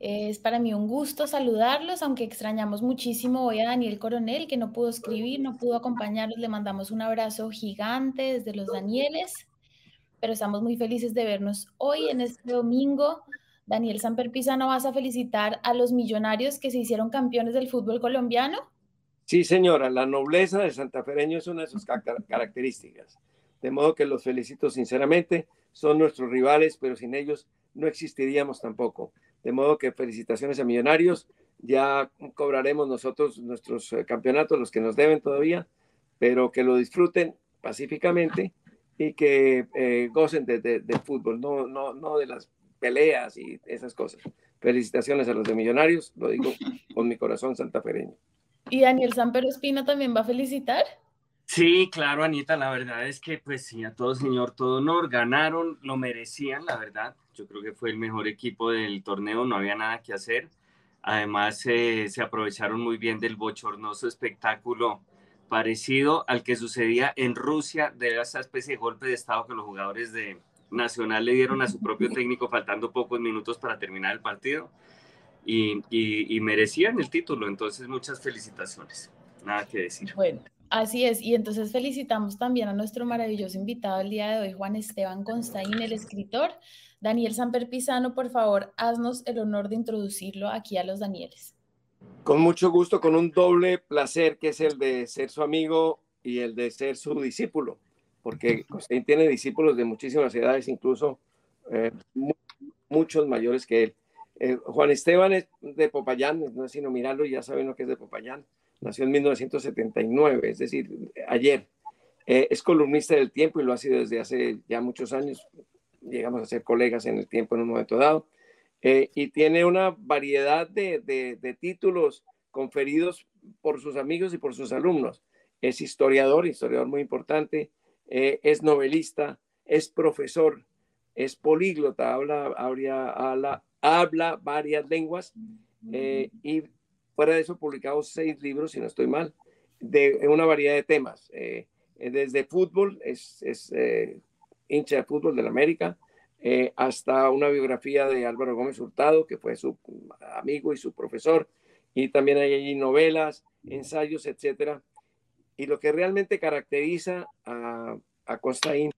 es para mí un gusto saludarlos, aunque extrañamos muchísimo hoy a Daniel Coronel, que no pudo escribir, no pudo acompañarnos. Le mandamos un abrazo gigante desde los Danieles, pero estamos muy felices de vernos hoy en este domingo. Daniel Samper Pizano, ¿vas a felicitar a los millonarios que se hicieron campeones del fútbol colombiano? Sí, señora, la nobleza del santafereño es una de sus ca- características. De modo que los felicito sinceramente, son nuestros rivales, pero sin ellos no existiríamos tampoco. De modo que felicitaciones a Millonarios, ya cobraremos nosotros nuestros eh, campeonatos, los que nos deben todavía, pero que lo disfruten pacíficamente y que eh, gocen de- de- del fútbol, no, no, no de las peleas y esas cosas. Felicitaciones a los de Millonarios, lo digo con mi corazón santafereño. ¿Y Daniel Samper Espino también va a felicitar? Sí, claro, Anita, la verdad es que pues sí, a todo señor, todo honor, ganaron, lo merecían, la verdad. Yo creo que fue el mejor equipo del torneo, no había nada que hacer. Además, eh, se aprovecharon muy bien del bochornoso espectáculo parecido al que sucedía en Rusia, de esa especie de golpe de estado que los jugadores de Nacional le dieron a su propio técnico faltando pocos minutos para terminar el partido. Y, y- y merecían el título, entonces muchas felicitaciones. Nada que decir. Bueno, así es. Y entonces felicitamos también a nuestro maravilloso invitado el día de hoy, Juan Esteban Constaín, el escritor. Daniel Samper Pizano, por favor, haznos el honor de introducirlo aquí a los Danieles. Con mucho gusto, con un doble placer que es el de ser su amigo y el de ser su discípulo, porque Constantín tiene discípulos de muchísimas edades, incluso eh, mu- muchos mayores que él. Eh, Juan Esteban es de Popayán, no es sino mirarlo y ya saben lo que es de Popayán. Nació en 1979, es decir, ayer. Eh, es columnista del tiempo y lo ha sido desde hace ya muchos años. Llegamos a ser colegas en el tiempo en un momento dado. Eh, y tiene una variedad de, de- de títulos conferidos por sus amigos y por sus alumnos. Es historiador, historiador muy importante, eh, es novelista, es profesor, es políglota, habla, habla, habla varias lenguas eh, y fuera de eso publicado seis libros, si no estoy mal, de una variedad de temas. eh, eh, desde fútbol, es, es eh, hincha de fútbol de la América, eh, hasta una biografía de Álvaro Gómez Hurtado, que fue su amigo y su profesor, y también hay allí novelas, ensayos, etcétera. Y lo que realmente caracteriza a, a Costaín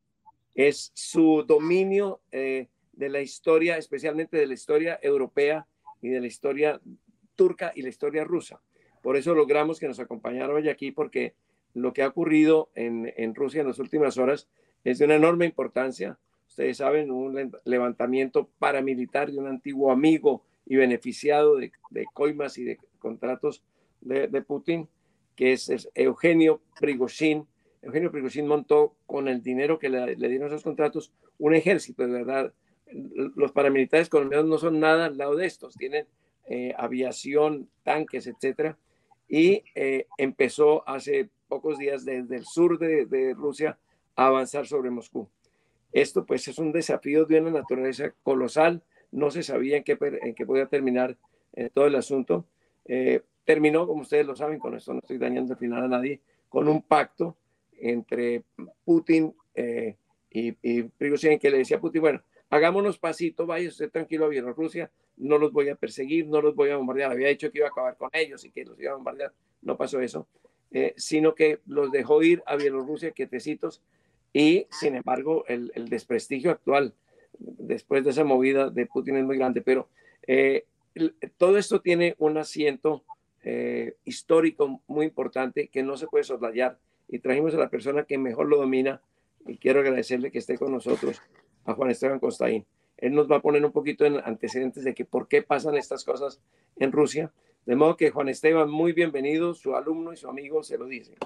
es su dominio eh, de la historia, especialmente de la historia europea y de la historia turca y la historia rusa. Por eso logramos que nos acompañara hoy aquí, porque lo que ha ocurrido en, en Rusia en las últimas horas es de una enorme importancia. Ustedes saben, un le- levantamiento paramilitar de un antiguo amigo y beneficiado de, de coimas y de contratos de, Putin, que es, es Eugenio Prigozhin. Eugenio Prigozhin montó con el dinero que le, le dieron esos contratos un ejército, de verdad. Los paramilitares colombianos no son nada al lado de estos, tienen eh, aviación, tanques, etcétera. Y eh, empezó hace pocos días desde el sur de, Rusia a avanzar sobre Moscú. Esto pues es un desafío de una naturaleza colosal. No se sabía en qué, podía terminar eh, todo el asunto. Terminó, como ustedes lo saben, con esto no estoy dañando al final a nadie, con un pacto entre Putin y, y Prigozhin que le decía a Putin, bueno, hagámonos pasito, vaya usted tranquilo a Bielorrusia, no los voy a perseguir, no los voy a bombardear. Había dicho que iba a acabar con ellos y que los iba a bombardear. No pasó eso, eh, sino que los dejó ir a Bielorrusia quietecitos y sin embargo el, el desprestigio actual después de esa movida de Putin es muy grande, pero eh, todo esto tiene un asiento eh, histórico muy importante que no se puede soslayar y trajimos a la persona que mejor lo domina y quiero agradecerle que esté con nosotros, a Juan Esteban Costaín. Él nos va a poner un poquito en antecedentes de que por qué pasan estas cosas en Rusia. De modo que Juan Esteban, muy bienvenido, su alumno y su amigo se lo dice.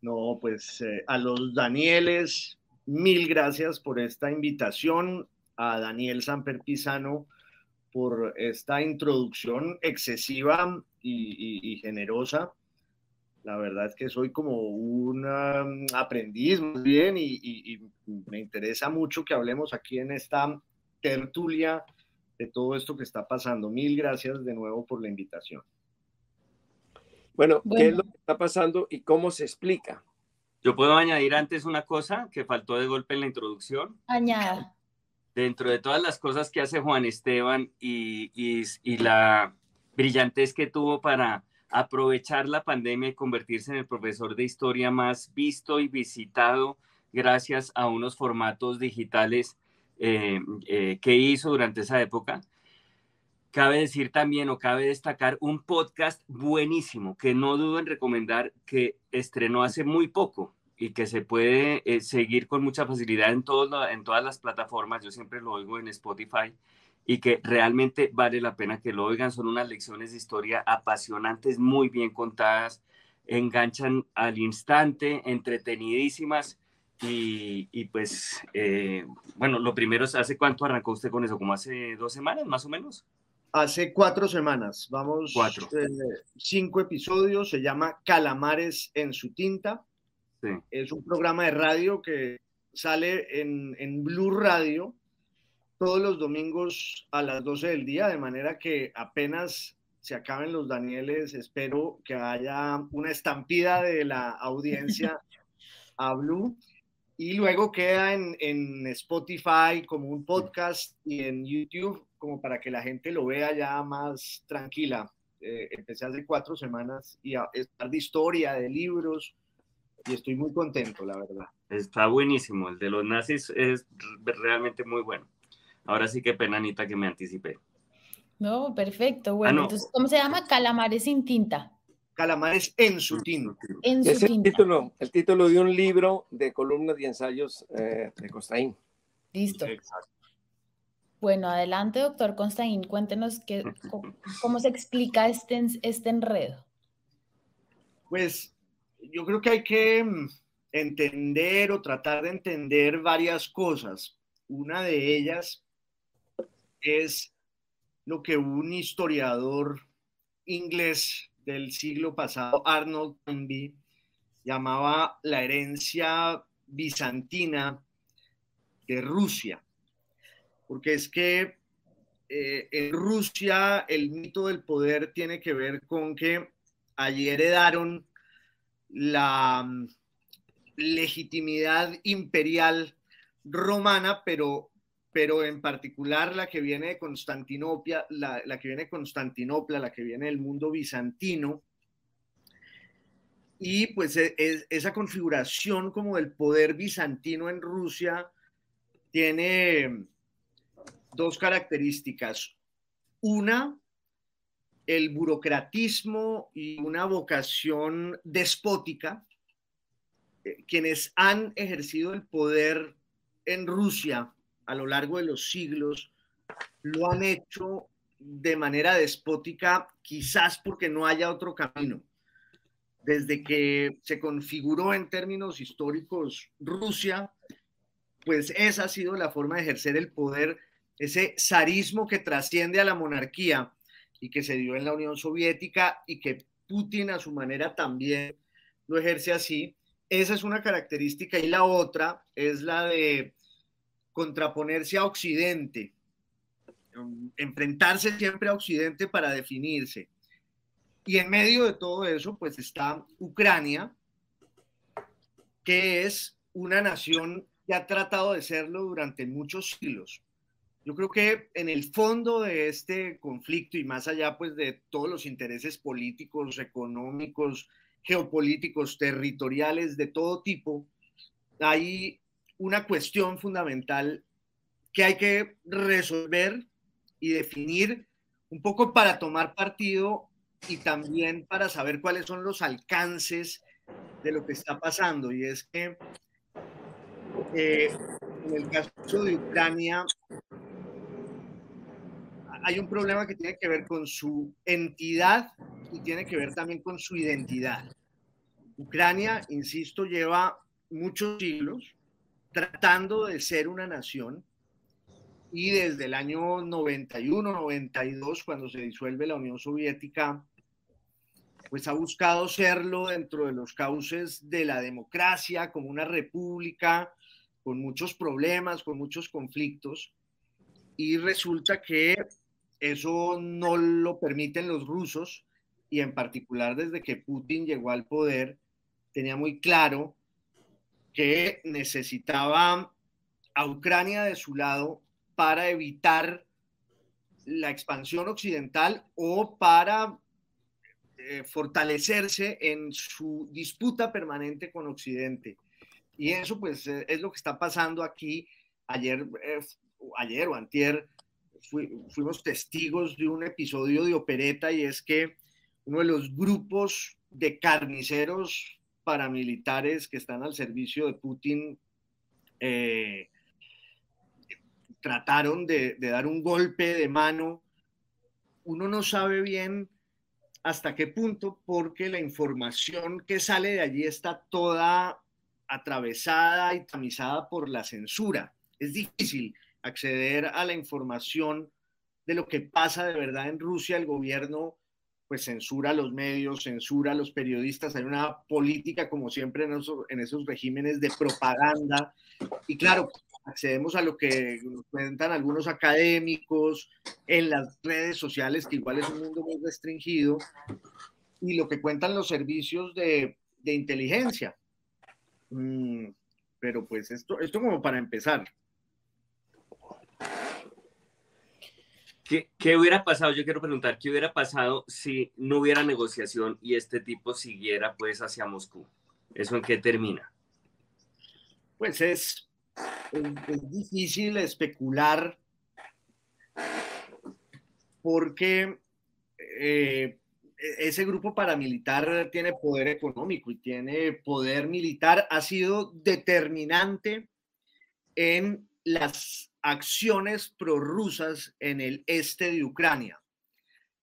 No, pues eh, a los Danieles, mil gracias por esta invitación, a Daniel Samper Pisano por esta introducción excesiva y, generosa. La verdad es que soy como un um, aprendiz muy bien y, y, me interesa mucho que hablemos aquí en esta tertulia de todo esto que está pasando. Mil gracias de nuevo por la invitación. Bueno, ¿qué es lo que está pasando y cómo se explica? Yo puedo añadir antes una cosa que faltó de golpe en la introducción. Añada. Dentro de todas las cosas que hace Juan Esteban y, y, la brillantez que tuvo para aprovechar la pandemia y convertirse en el profesor de historia más visto y visitado gracias a unos formatos digitales eh, eh, que hizo durante esa época. Cabe decir también o cabe destacar un podcast buenísimo que no dudo en recomendar que estrenó hace muy poco y que se puede eh, seguir con mucha facilidad en, todas las plataformas. Yo siempre lo oigo en Spotify y que realmente vale la pena que lo oigan. Son unas lecciones de historia apasionantes, muy bien contadas, enganchan al instante, entretenidísimas. Y, y pues, eh, bueno, lo primero es, ¿hace cuánto arrancó usted con eso? ¿Como hace dos semanas, más o menos? Hace cuatro semanas, vamos, cuatro. Eh, cinco episodios, se llama Calamares en su tinta. Es un programa de radio que sale en, en Blue Radio todos los domingos a las 12 del día, de manera que apenas se acaben los Danieles, espero que haya una estampida de la audiencia a Blue y luego queda en, en, Spotify como un podcast y en YouTube como para que la gente lo vea ya más tranquila. Eh, empecé hace cuatro semanas y a estar de historia, de libros, y estoy muy contento, la verdad. Está buenísimo, el de los nazis es realmente muy bueno. Ahora sí que pena, Anita, que me anticipé. No, perfecto. Bueno, ah, entonces, ¿cómo se llama? Calamares sin tinta. Calamares en su tinta. En su es el título, el título de un libro de columnas y ensayos eh, de Costaín. Listo. Exacto. Bueno, adelante, doctor Constaín, cuéntenos qué, cómo, se explica este, este enredo. Pues yo creo que hay que mm, entender o tratar de entender varias cosas. Una de ellas es lo que un historiador inglés del siglo pasado, Arnold Toynbee, llamaba la herencia bizantina de Rusia. Porque es que eh, en Rusia el mito del poder tiene que ver con que allí heredaron la mm, legitimidad imperial romana, pero, pero en particular la que viene de Constantinopla, la, que viene de Constantinopla, la que viene del mundo bizantino. Y pues e, esa configuración como del poder bizantino en Rusia tiene dos características. Una, el burocratismo y una vocación despótica. Eh, quienes han ejercido el poder en Rusia a lo largo de los siglos lo han hecho de manera despótica, quizás porque no haya otro camino. Desde que se configuró en términos históricos Rusia, pues esa ha sido la forma de ejercer el poder ese zarismo que trasciende a la monarquía y que se dio en la Unión Soviética y que Putin a su manera también lo ejerce así. Esa es una característica y la otra es la de contraponerse a Occidente, enfrentarse siempre a Occidente para definirse. Y en medio de todo eso, pues está Ucrania, que es una nación que ha tratado de serlo durante muchos siglos. Yo creo que en el fondo de este conflicto y más allá pues de todos los intereses políticos, económicos, geopolíticos, territoriales de todo tipo, hay una cuestión fundamental que hay que resolver y definir un poco para tomar partido y también para saber cuáles son los alcances de lo que está pasando. Y es que eh, en el caso de Ucrania hay un problema que tiene que ver con su entidad y tiene que ver también con su identidad. Ucrania, insisto, lleva muchos siglos tratando de ser una nación y desde el año 91, 92, cuando se disuelve la Unión Soviética, pues ha buscado serlo dentro de los cauces de la democracia, como una república, con muchos problemas, con muchos conflictos, y resulta que eso no lo permiten los rusos, y en particular desde que Putin llegó al poder, tenía muy claro que necesitaba a Ucrania de su lado para evitar la expansión occidental o para eh, fortalecerse en su disputa permanente con Occidente. Y eso pues eh, es lo que está pasando aquí. Ayer, eh, ayer o antier fuimos testigos de un episodio de opereta y es que uno de los grupos de carniceros paramilitares que están al servicio de Putin trataron de, dar un golpe de mano. Uno no sabe bien hasta qué punto, porque la información que sale de allí está toda atravesada y tamizada por la censura. Es difícil acceder a la información de lo que pasa de verdad en Rusia. El gobierno pues censura a los medios, censura a los periodistas. Hay una política, como siempre, en esos, en esos regímenes de propaganda. Y claro, accedemos a lo que cuentan algunos académicos en las redes sociales, que igual es un mundo muy restringido, y lo que cuentan los servicios de, de inteligencia. Mm, pero pues esto, esto como para empezar. ¿Qué, ¿Qué, hubiera pasado? Yo quiero preguntar, ¿qué hubiera pasado si no hubiera negociación y este tipo siguiera pues hacia Moscú? ¿Eso en qué termina? Pues es difícil especular porque eh, ese grupo paramilitar tiene poder económico y tiene poder militar, ha sido determinante en las acciones prorrusas en el este de Ucrania,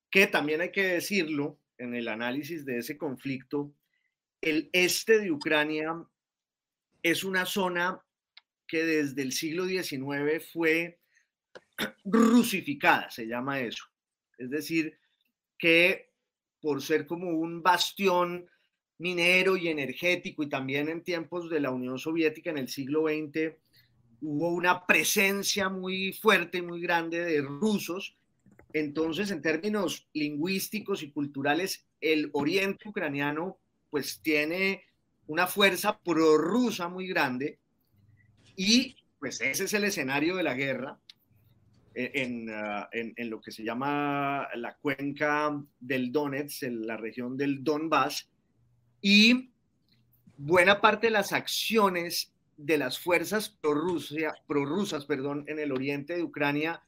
que también hay que decirlo en el análisis de ese conflicto, el este de Ucrania es una zona que desde el siglo XIX fue rusificada, se llama eso. Es decir, que por ser como un bastión minero y energético y también en tiempos de la Unión Soviética en el siglo XX, hubo una presencia muy fuerte y muy grande de rusos. Entonces, en términos lingüísticos y culturales, el oriente ucraniano pues tiene una fuerza prorrusa muy grande y pues ese es el escenario de la guerra eh, ah, en, en, lo que se llama la cuenca del Donetsk, en la región del Donbass. Y buena parte de las acciones de las fuerzas prorrusas perdón, en el oriente de Ucrania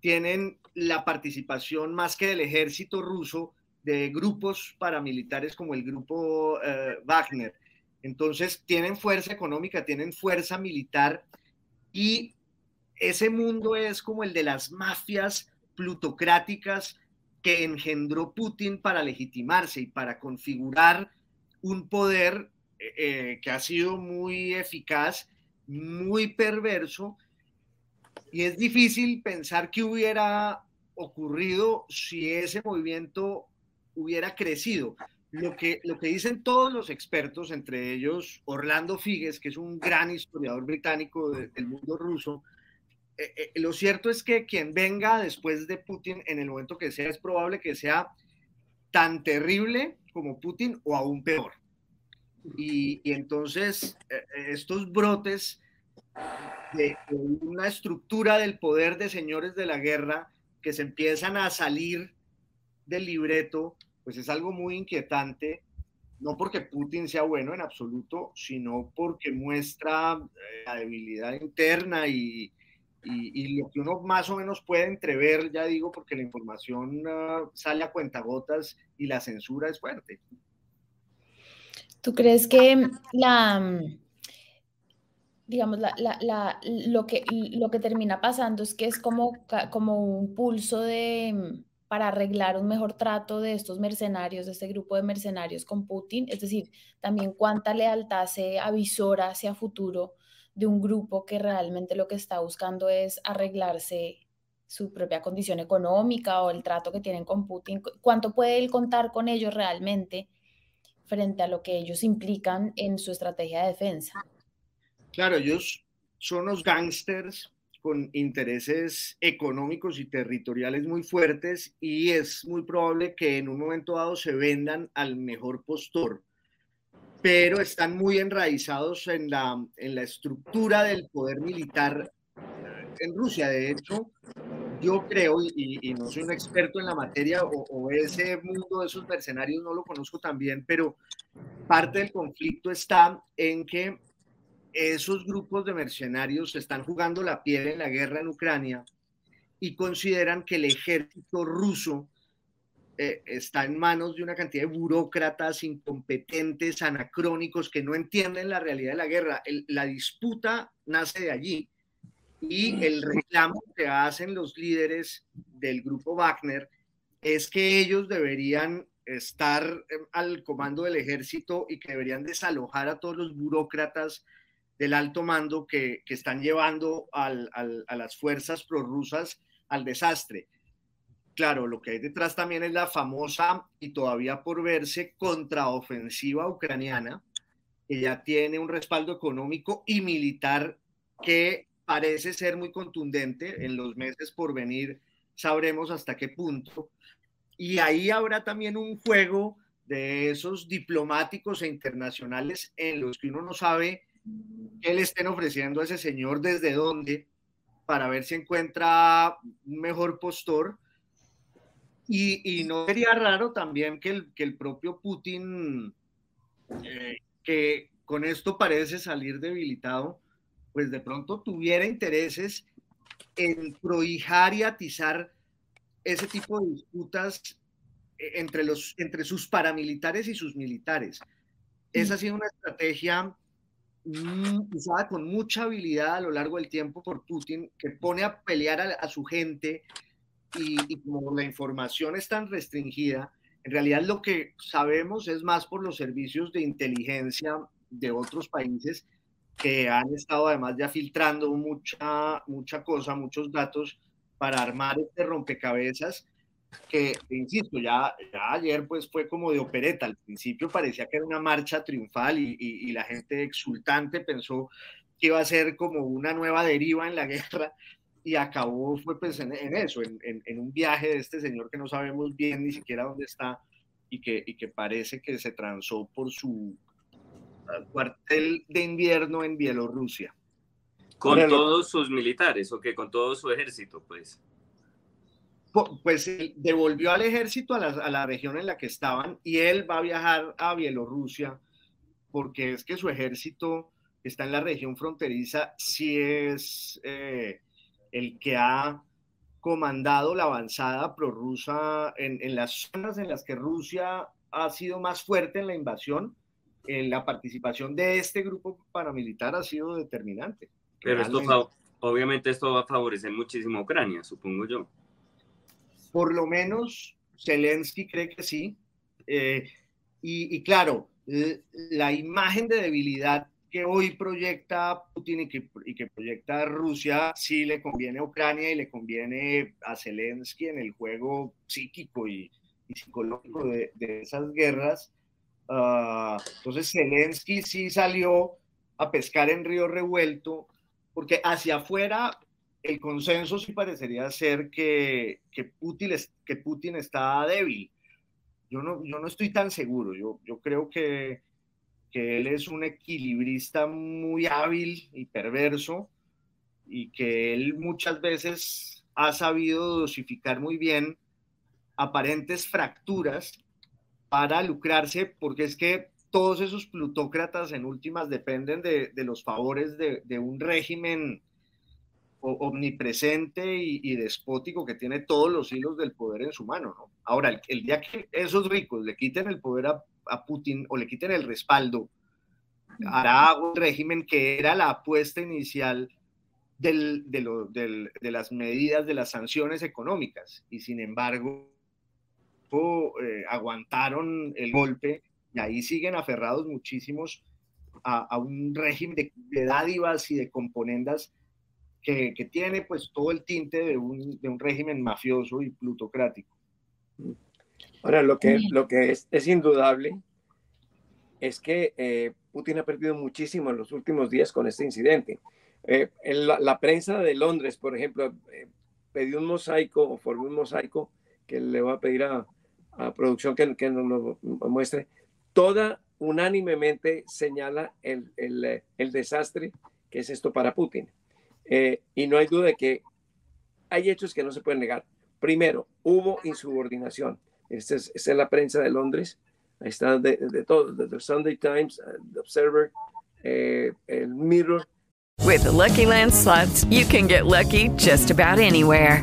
tienen la participación más que del ejército ruso de grupos paramilitares como el grupo eh, Wagner. Entonces, tienen fuerza económica, tienen fuerza militar y ese mundo es como el de las mafias plutocráticas que engendró Putin para legitimarse y para configurar un poder eh, que ha sido muy eficaz, muy perverso, y es difícil pensar que hubiera ocurrido si ese movimiento hubiera crecido. Lo que, lo que dicen todos los expertos, entre ellos Orlando Figues, que es un gran historiador británico del mundo ruso, eh, eh, lo cierto es que quien venga después de Putin, en el momento que sea, es probable que sea tan terrible como Putin o aún peor. Y, entonces eh, estos brotes de una estructura del poder de señores de la guerra que se empiezan a salir del libreto, pues es algo muy inquietante no porque Putin sea bueno en absoluto, sino porque muestra eh, la debilidad interna y, y, lo que uno más o menos puede entrever, ya digo, porque la información uh, sale a cuentagotas y la censura es fuerte. ¿Tú crees que la, digamos, la, la, la, lo, que, lo que termina pasando es que es como, como un pulso de, para arreglar un mejor trato de estos mercenarios, de este grupo de mercenarios con Putin? Es decir, también cuánta lealtad se avisora hacia futuro de un grupo que realmente lo que está buscando es arreglarse su propia condición económica o el trato que tienen con Putin. ¿Cuánto puede él contar con ellos realmente frente a lo que ellos implican en su estrategia de defensa? Claro, ellos son los gángsters con intereses económicos y territoriales muy fuertes y es muy probable que en un momento dado se vendan al mejor postor pero están muy enraizados en la, en la estructura del poder militar en Rusia. De hecho, yo creo, y, no soy un experto en la materia, o, ese mundo de esos mercenarios no lo conozco tan bien, pero parte del conflicto está en que esos grupos de mercenarios están jugando la piel en la guerra en Ucrania y consideran que el ejército ruso eh, está en manos de una cantidad de burócratas incompetentes, anacrónicos, que no entienden la realidad de la guerra. la disputa nace de allí y el reclamo que hacen los líderes del grupo Wagner es que ellos deberían estar em, al comando del ejército y que deberían desalojar a todos los burócratas del alto mando que, están llevando a las fuerzas prorrusas al desastre. Claro, lo que hay detrás también es la famosa y todavía por verse contraofensiva ucraniana, que ya tiene un respaldo económico y militar que parece ser muy contundente. En los meses por venir sabremos hasta qué punto. Y ahí habrá también un juego de esos diplomáticos e internacionales en los que uno no sabe qué le estén ofreciendo a ese señor desde dónde para ver si encuentra un mejor postor y, no sería raro también que el, que el propio Putin, eh, que con esto parece salir debilitado, pues de pronto tuviera intereses en prohijar y atizar ese tipo de disputas eh, entre, los, entre sus paramilitares y sus militares. Esa ha sido una estrategia mm, usada con mucha habilidad a lo largo del tiempo por Putin, que pone a pelear a su gente, y, como la información es tan restringida, en realidad lo que sabemos es más por los servicios de inteligencia de otros países que han estado además ya filtrando mucha, mucha cosa, muchos datos para armar este rompecabezas que, insisto, ya, ayer pues fue como de opereta. Al principio parecía que era una marcha triunfal y, y la gente exultante pensó que iba a ser como una nueva deriva en la guerra y acabó fue pues en, eso, en, un viaje de este señor que no sabemos bien ni siquiera dónde está y que, y que parece que se transó por su cuartel de invierno en Bielorrusia. ¿Con todos sus militares o que con todo su ejército, pues? Pues devolvió al ejército a la, a la región en la que estaban y él va a viajar a Bielorrusia porque es que su ejército está en la región fronteriza, sí es... Eh, el que ha comandado la avanzada prorrusa en, en las zonas en las que Rusia ha sido más fuerte en la invasión, en la participación de este grupo paramilitar ha sido determinante. Pero esto, obviamente esto va a favorecer muchísimo a Ucrania, supongo yo. Por lo menos Zelensky cree que sí. Eh, y, y, claro, la imagen de debilidad que hoy proyecta Putin y que, y que proyecta Rusia, sí le conviene a Ucrania y le conviene a Zelensky en el juego psíquico y, psicológico de, esas guerras. Ah, entonces Zelensky sí salió a pescar en río revuelto, porque hacia afuera el consenso sí parecería ser que, que, Putin, que Putin está débil. Yo no, yo no estoy tan seguro, yo, yo creo que que él es un equilibrista muy hábil y perverso y que él muchas veces ha sabido dosificar muy bien aparentes fracturas para lucrarse, porque es que todos esos plutócratas en últimas dependen de, de los favores de, un régimen omnipresente y, despótico que tiene todos los hilos del poder en su mano. ¿no? Ahora, el, el, día que esos ricos le quiten el poder a, a Putin o le quiten el respaldo, hará un régimen que era la apuesta inicial de, lo, de, las medidas de las sanciones económicas y sin embargo eh, aguantaron el golpe y ahí siguen aferrados muchísimos a, a un régimen de, de, dádivas y de componendas que, que, tiene pues todo el tinte de un, de un régimen mafioso y plutocrático. Ahora, lo que, lo que es, es indudable es que eh, Putin ha perdido muchísimo en los últimos días con este incidente. Eh, la, la, prensa de Londres, por ejemplo, eh, pidió un mosaico o formó un mosaico que le va a pedir a, a producción que, que, nos lo muestre. Toda unánimemente señala el, el, el, desastre que es esto para Putin. Eh, y no hay duda de que hay hechos que no se pueden negar. Primero, hubo insubordinación. Esta es, la prensa de Londres. Ahí está de, de todo, The Sunday Times, The Observer, eh, el Mirror, With the Lucky Land you can get lucky just about anywhere.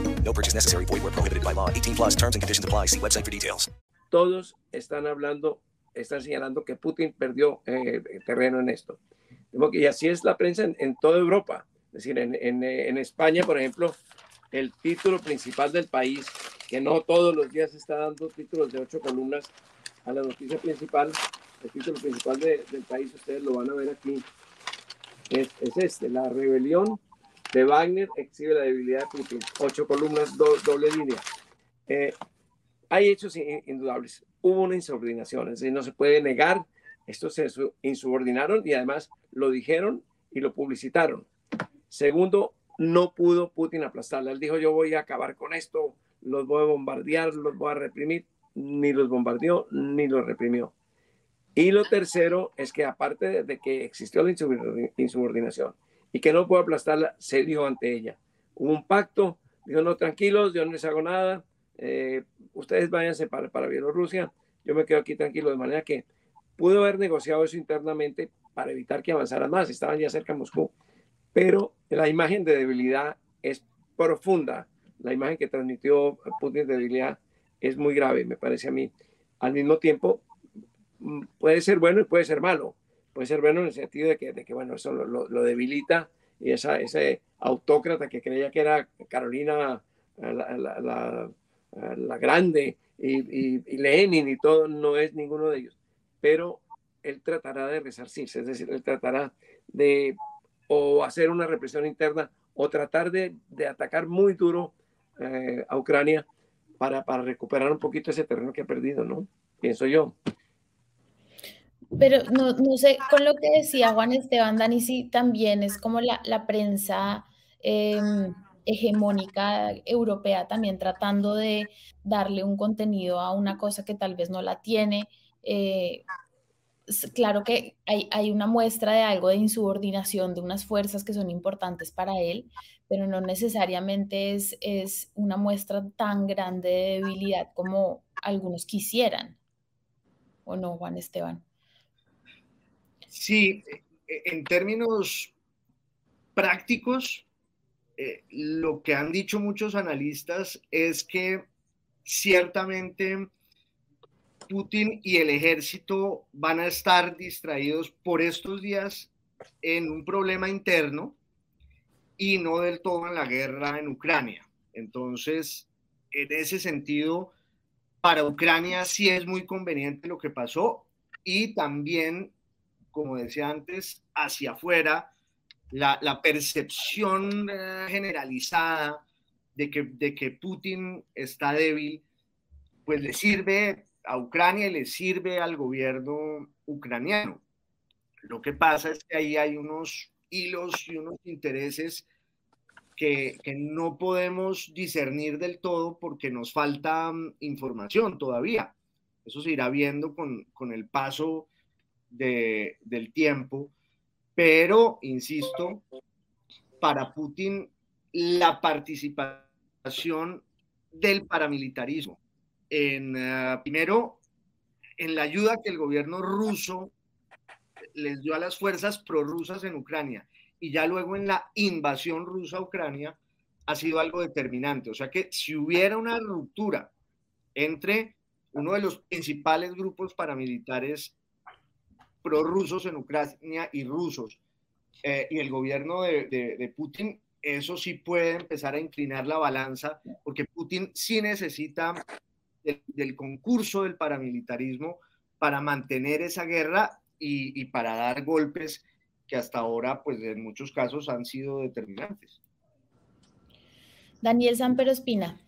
No purchase necessary. Void where prohibited by law. 18 plus terms and conditions apply. See website for details. Todos están hablando, están señalando que Putin perdió eh, terreno en esto. Y así es la prensa en, en toda Europa. Es decir, en, en, en España, por ejemplo, el título principal del país, que no todos los días está dando títulos de ocho columnas a la noticia principal, el título principal de, del país, ustedes lo van a ver aquí, es, es, este, la rebelión de Wagner exhibe la debilidad de Putin, ocho columnas, do, doble línea. Eh, hay hechos indudables, hubo una insubordinación, es decir, no se puede negar, estos se insubordinaron y además lo dijeron y lo publicitaron. Segundo, no pudo Putin aplastarla. Él dijo, yo voy a acabar con esto, los voy a bombardear, los voy a reprimir. Ni los bombardeó, ni los reprimió. Y lo tercero es que aparte de que existió la insubordinación y que no pudo aplastarla, se dio ante ella. Hubo un pacto, dijo, no, tranquilos, yo no les hago nada, eh, ustedes váyanse para, para Bielorrusia, yo me quedo aquí tranquilo, de manera que pudo haber negociado eso internamente para evitar que avanzara más, estaban ya cerca de Moscú pero la imagen de debilidad es profunda. La imagen que transmitió Putin de debilidad es muy grave, me parece a mí. Al mismo tiempo, mm, puede ser bueno y puede ser malo. Puede ser bueno en el sentido de que, bueno, eso lo, debilita y esa, ese autócrata que creía que era Carolina la, la, la, la grande y, Lenin y todo, no es ninguno de ellos. Pero él tratará de resarcirse, es decir, él tratará de o hacer una represión interna o tratar de, de atacar muy duro eh, a Ucrania para, para, recuperar un poquito ese terreno que ha perdido, ¿no? Pienso yo. Pero no, no sé, con lo que decía Juan Esteban Danisi, también es como la, la prensa eh, hegemónica europea también tratando de darle un contenido a una cosa que tal vez no la tiene. Eh, claro que hay, hay, una muestra de algo de insubordinación de unas fuerzas que son importantes para él, pero no necesariamente es, es una muestra tan grande de debilidad como algunos quisieran. ¿O no, Juan Esteban? Sí, e, en términos prácticos, eh, lo que han dicho muchos analistas es que ciertamente Putin y el ejército van a estar distraídos por estos días en un problema interno y no del todo en la guerra en Ucrania. Entonces, en ese sentido, para Ucrania sí es muy conveniente lo que pasó y también, como decía antes, hacia afuera, la, la percepción eh, generalizada de que, de que Putin está débil, pues le sirve a Ucrania y le sirve al gobierno ucraniano. Lo que pasa es que ahí hay unos hilos y unos intereses que, que, no podemos discernir del todo porque nos falta mm, información todavía. Eso se irá viendo con, con el paso de, del tiempo. Pero, insisto, para Putin la participación del paramilitarismo en, uh, primero, en la ayuda que el gobierno ruso les dio a las fuerzas prorrusas en Ucrania y ya luego en la invasión rusa a Ucrania ha sido algo determinante. O sea que si hubiera una ruptura entre uno de los principales grupos paramilitares prorrusos en Ucrania y rusos eh, y el gobierno de, de, de, Putin, eso sí puede empezar a inclinar la balanza, porque Putin sí necesita del, del concurso del paramilitarismo para mantener esa guerra y, y, para dar golpes que hasta ahora, pues en muchos casos han sido determinantes. Daniel Sampero Espina.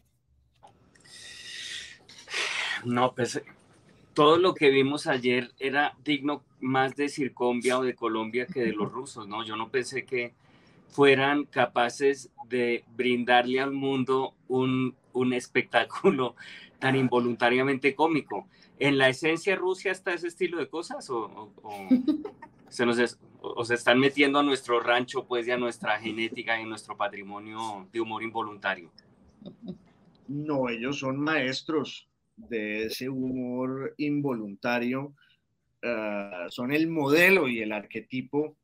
No, pues todo lo que vimos ayer era digno más de Circombia o de Colombia que de los rusos, ¿no? Yo no pensé que fueran capaces de brindarle al mundo un, un espectáculo tan involuntariamente cómico. ¿En la esencia Rusia está ese estilo de cosas o, o, o se nos es, o se están metiendo a nuestro rancho, pues, y a nuestra genética y nuestro patrimonio de humor involuntario? No, ellos son maestros de ese humor involuntario, uh, son el modelo y el arquetipo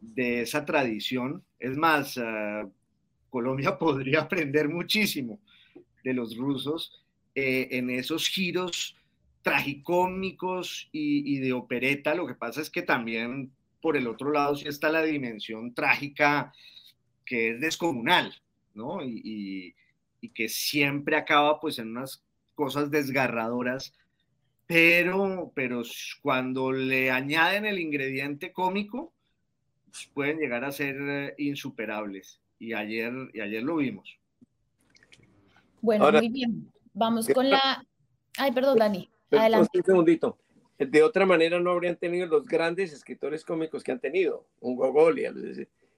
de esa tradición. Es más, uh, Colombia podría aprender muchísimo de los rusos eh, en esos giros tragicómicos y, de opereta. Lo que pasa es que también por el otro lado sí está la dimensión trágica que es descomunal, ¿no? Y, y, y que siempre acaba pues en unas cosas desgarradoras, pero, pero cuando le añaden el ingrediente cómico, pues pueden llegar a ser eh, insuperables. Y ayer, y ayer lo vimos. Bueno, Ahora, muy bien. Vamos con la... Ay, perdón, Dani. Adelante. Un segundito. De otra manera no habrían tenido los grandes escritores cómicos que han tenido. Un Gogol,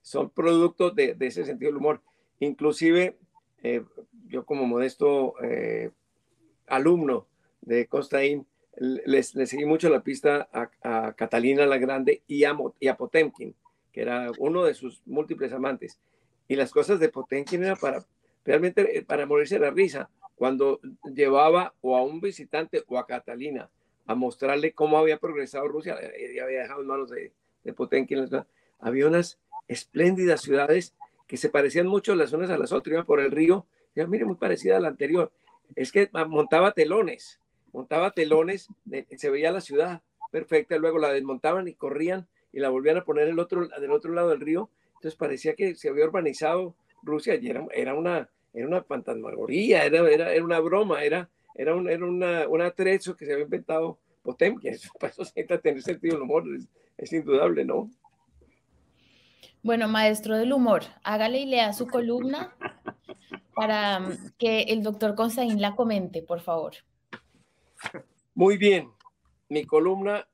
son productos de, de, ese sentido del humor. Inclusive, eh, yo como modesto eh, alumno de Costaín, les, les, seguí mucho la pista a, Catalina la Grande y a, Potemkin, que era uno de sus múltiples amantes. Y las cosas de Potemkin era para realmente eh, para morirse la risa, cuando llevaba o a un visitante o a Catalina a mostrarle cómo había progresado Rusia, y había dejado en manos de, de Potemkin, había unas espléndidas ciudades que se parecían mucho las unas a las otras, iban por el río, ya mire, muy parecida a la anterior, es que montaba telones, montaba telones, se veía la ciudad perfecta, luego la desmontaban y corrían y la volvían a poner el otro, del otro lado del río, entonces parecía que se había urbanizado Rusia y era, era una, era una fantasmagoría, era, era, era una broma, era, era, un, era una, un atrezo que se había inventado Potemkin, para eso se tener sentido del humor, es, es indudable, ¿no? Bueno, maestro del humor, hágale y lea su columna para que el doctor Constaín la comente, por favor. Muy bien. Mi columna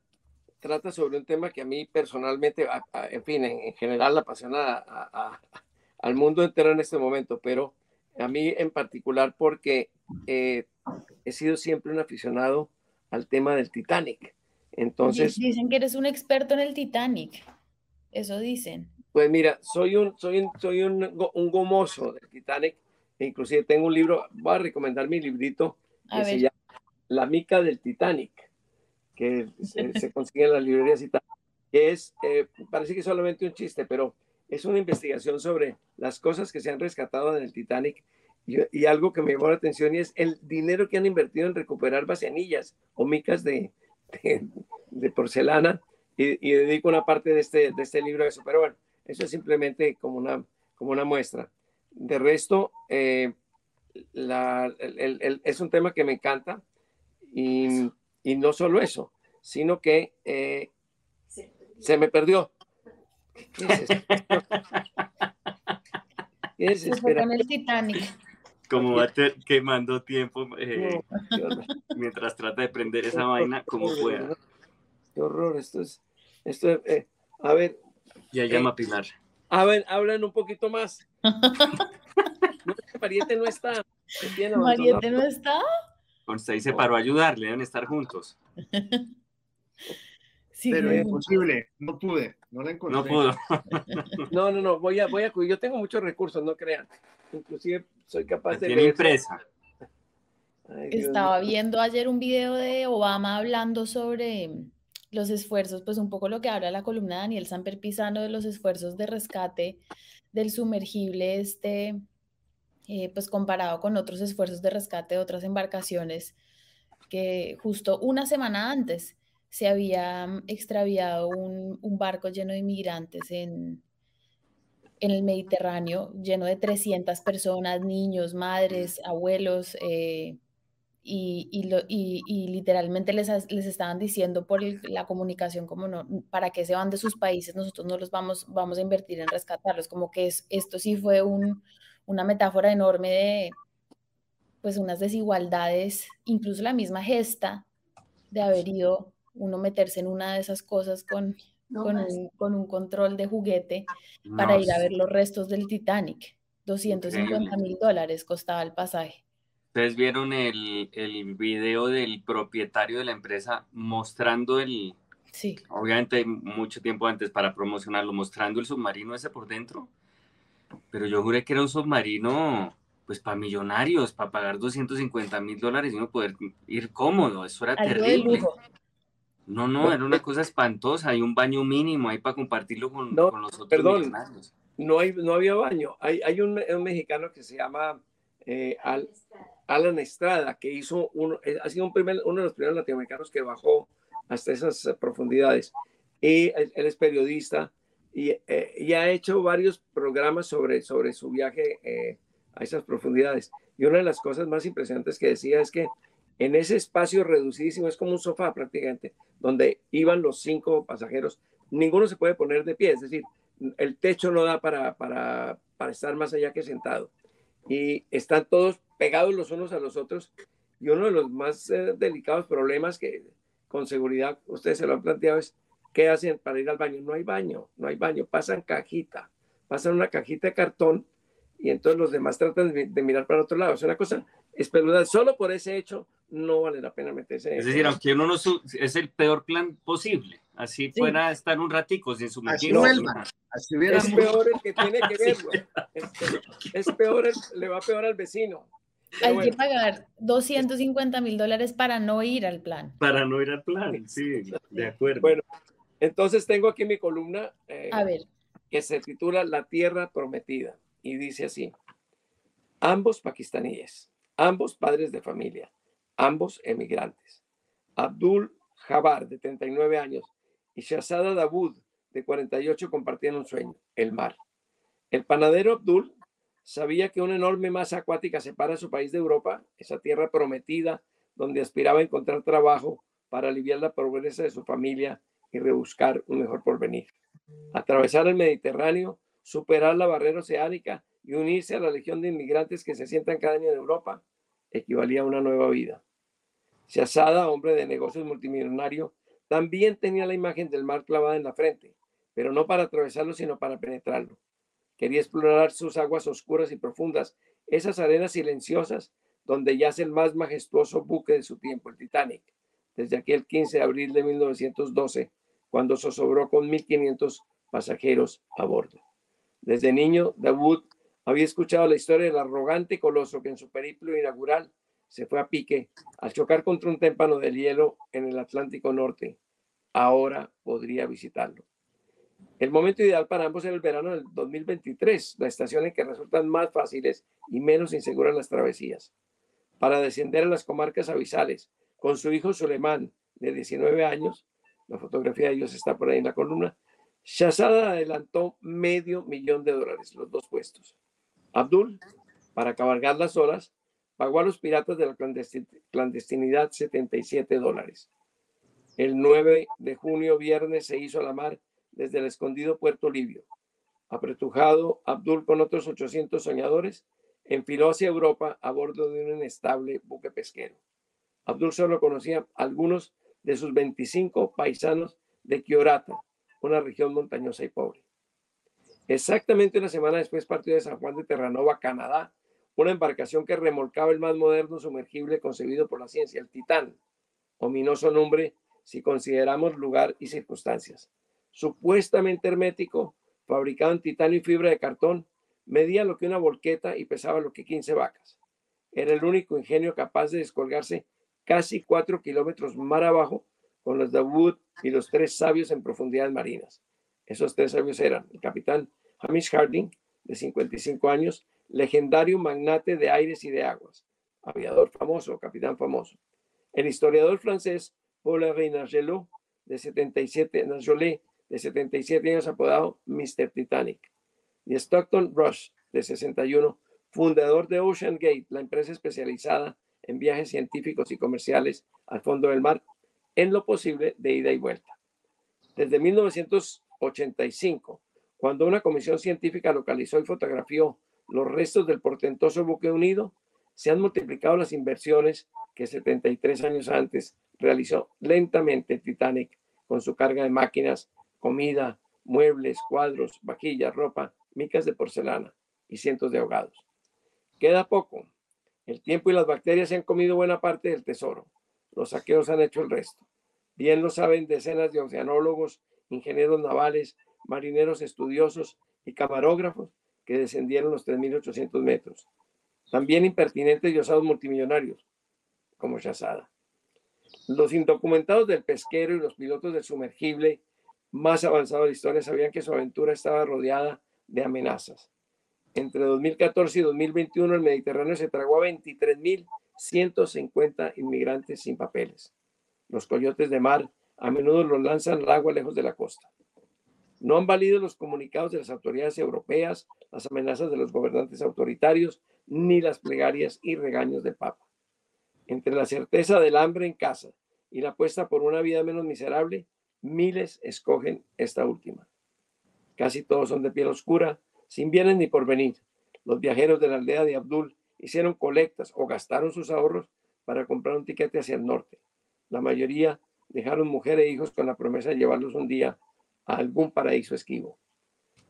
trata sobre un tema que a mí personalmente, a, a, en fin, en, en, general apasiona a, al mundo entero en este momento, pero a mí en particular porque eh, he sido siempre un aficionado al tema del Titanic. Entonces... Dicen que eres un experto en el Titanic. Eso dicen. Pues mira, soy un, soy un, soy un, un gomoso del Titanic. Inclusive tengo un libro, voy a recomendar mi librito que se La mica del Titanic, que se, se consigue en las librerías y tal. Que es, eh, parece que solamente un chiste, pero es una investigación sobre las cosas que se han rescatado en el Titanic y, y, algo que me llamó la atención y es el dinero que han invertido en recuperar bacianillas o micas de, de, de porcelana y, y, dedico una parte de este, de este libro a eso. Pero bueno, eso es simplemente como una como una muestra. De resto, eh, la- el- el- es un tema que me encanta y, y no solo eso, sino que eh, se me perdió. ¿Qué es esto? ¿Qué es Se fue con Espera. el Titanic. Como va quemando tiempo eh, No, mientras trata de prender esa vaina como pueda. Qué horror, esto es, esto es, eh, a ver, Ya llama Pilar. a ver, hablan un poquito más. No, Mariette no está. Mariette no está. Consta y se paró a ayudarle, deben estar juntos. Sí, Pero es imposible, no pude, no la encontré. No pudo. No, no, no, voy a, voy a. Yo tengo muchos recursos, no crean. Inclusive soy capaz de Tiene impresa. Ay, Estaba viendo ayer un video de Obama hablando sobre los esfuerzos, pues un poco lo que habla la columna de Daniel Samper Pisano de los esfuerzos de rescate del sumergible este, eh, pues comparado con otros esfuerzos de rescate de otras embarcaciones que justo una semana antes se había mm, extraviado un, un barco lleno de inmigrantes en, en el Mediterráneo, lleno de 300 personas, niños, madres, abuelos, eh, y, y literalmente les, les estaban diciendo por la comunicación como no, para qué se van de sus países, nosotros no los vamos, vamos a invertir en rescatarlos, como que es, esto sí fue un- una metáfora enorme de pues unas desigualdades, incluso la misma gesta de haber ido uno meterse en una de esas cosas con, con, un, con un control de juguete para ir a ver los restos del Titanic. 250 mil dólares costaba el pasaje. Ustedes vieron el, el video del propietario de la empresa mostrando el, Sí. obviamente mucho tiempo antes para promocionarlo, mostrando el submarino ese por dentro. Pero yo juré que era un submarino, pues para millonarios, para pagar 250 mil dólares y no poder ir cómodo. Eso era Algo terrible. No, no, era una cosa espantosa. Hay un baño mínimo ahí para compartirlo con, No, con los otros perdón. millonarios. No, hay, no había baño. Hay, hay un, un mexicano que se llama eh, Al- Alan Estrada, que hizo uno, eh, ha sido un primer, uno de los primeros latinoamericanos que bajó hasta esas eh, profundidades. Y él, él es periodista y, eh, y ha hecho varios programas sobre, sobre su viaje eh, a esas profundidades. Y una de las cosas más impresionantes que decía es que en ese espacio reducidísimo, es como un sofá prácticamente, donde iban los cinco pasajeros, ninguno se puede poner de pie, es decir, el techo no da para, para, para estar más allá que sentado. Y están todos pegados los unos a los otros. Y uno de los más eh, delicados problemas que con seguridad ustedes se lo han planteado es, ¿qué hacen para ir al baño? No hay baño, no hay baño, pasan cajita, pasan una cajita de cartón y entonces los demás tratan de, de mirar para otro lado. Es una cosa espeluznante. Solo por ese hecho no vale la pena meterse. Es decir, aunque uno no su- es el peor plan posible. Así Sí. fuera estar un ratico sin sumergirse. no, vuelvan. Así hubiera es peor el que tiene que verlo. Es, es peor, el- le va peor al vecino. Pero Hay bueno, que pagar 250 mil dólares para no ir al plan. Para no ir al plan, sí, de acuerdo. Bueno, entonces tengo aquí mi columna eh, A ver, que se titula La Tierra Prometida y dice así, ambos pakistaníes, ambos padres de familia, ambos emigrantes, Abdul Jabbar, de 39 años, y Shahzada Dawood, de 48, compartían un sueño, el mar. El panadero Abdul sabía que una enorme masa acuática separa su país de Europa, esa tierra prometida donde aspiraba a encontrar trabajo para aliviar la pobreza de su familia y rebuscar un mejor porvenir. Atravesar el Mediterráneo, superar la barrera oceánica y unirse a la legión de inmigrantes que se sientan cada año en Europa equivalía a una nueva vida. Shahzada, hombre de negocios multimillonario, también tenía la imagen del mar clavada en la frente, pero no para atravesarlo, sino para penetrarlo. Quería explorar sus aguas oscuras y profundas, esas arenas silenciosas donde yace el más majestuoso buque de su tiempo, el Titanic, desde aquel 15 de abril de 1912, cuando zozobró con 1.500 pasajeros a bordo. Desde niño, Dawood había escuchado la historia del arrogante coloso que en su periplo inaugural se fue a pique al chocar contra un témpano de hielo en el Atlántico Norte. Ahora podría visitarlo. El momento ideal para ambos era el verano del 2023, la estación en que resultan más fáciles y menos inseguras las travesías. Para descender a las comarcas abisales con su hijo Sulemán, de 19 años, la fotografía de ellos está por ahí en la columna, Shazada adelantó medio millón de dólares, los dos puestos. Abdul, para cabalgar las horas, pagó a los piratas de la clandestinidad 77 dólares. El 9 de junio, viernes, se hizo a la mar desde el escondido puerto libio. Apretujado, Abdul con otros 800 soñadores enfiló hacia Europa a bordo de un inestable buque pesquero. Abdul solo conocía algunos de sus 25 paisanos de Kiorata, una región montañosa y pobre. Exactamente una semana después partió de San Juan de Terranova, Canadá, una embarcación que remolcaba el más moderno sumergible concebido por la ciencia, el Titán, ominoso nombre si consideramos lugar y circunstancias. Supuestamente hermético, fabricado en titanio y fibra de cartón, medía lo que una volqueta y pesaba lo que 15 vacas. Era el único ingenio capaz de descolgarse casi cuatro kilómetros mar abajo con los Wood y los tres sabios en profundidades marinas. Esos tres sabios eran el capitán Hamish Harding, de 55 años, legendario magnate de aires y de aguas, aviador famoso, capitán famoso. El historiador francés Paul Henri Nargelot, de 77, de 77 años, apodado Mr. Titanic. Y Stockton Rush, de 61, fundador de Ocean Gate, la empresa especializada en viajes científicos y comerciales al fondo del mar, en lo posible de ida y vuelta. Desde 1985, cuando una comisión científica localizó y fotografió los restos del portentoso buque unido, se han multiplicado las inversiones que 73 años antes realizó lentamente Titanic con su carga de máquinas, comida, muebles, cuadros, vajillas, ropa, micas de porcelana y cientos de ahogados. Queda poco. El tiempo y las bacterias se han comido buena parte del tesoro. Los saqueos han hecho el resto. Bien lo saben decenas de oceanólogos, ingenieros navales, marineros estudiosos y camarógrafos que descendieron los 3.800 metros. También impertinentes y osados multimillonarios, como Shazada. Los indocumentados del pesquero y los pilotos del sumergible más avanzado de la historia sabían que su aventura estaba rodeada de amenazas. Entre 2014 y 2021 el Mediterráneo se tragó a 23.150 inmigrantes sin papeles. Los coyotes de mar a menudo los lanzan al agua lejos de la costa. No han valido los comunicados de las autoridades europeas, las amenazas de los gobernantes autoritarios, ni las plegarias y regaños del Papa. Entre la certeza del hambre en casa y la apuesta por una vida menos miserable, miles escogen esta última. Casi todos son de piel oscura, sin bienes ni por venir. Los viajeros de la aldea de Abdul hicieron colectas o gastaron sus ahorros para comprar un tiquete hacia el norte. La mayoría dejaron mujer e hijos con la promesa de llevarlos un día a algún paraíso esquivo.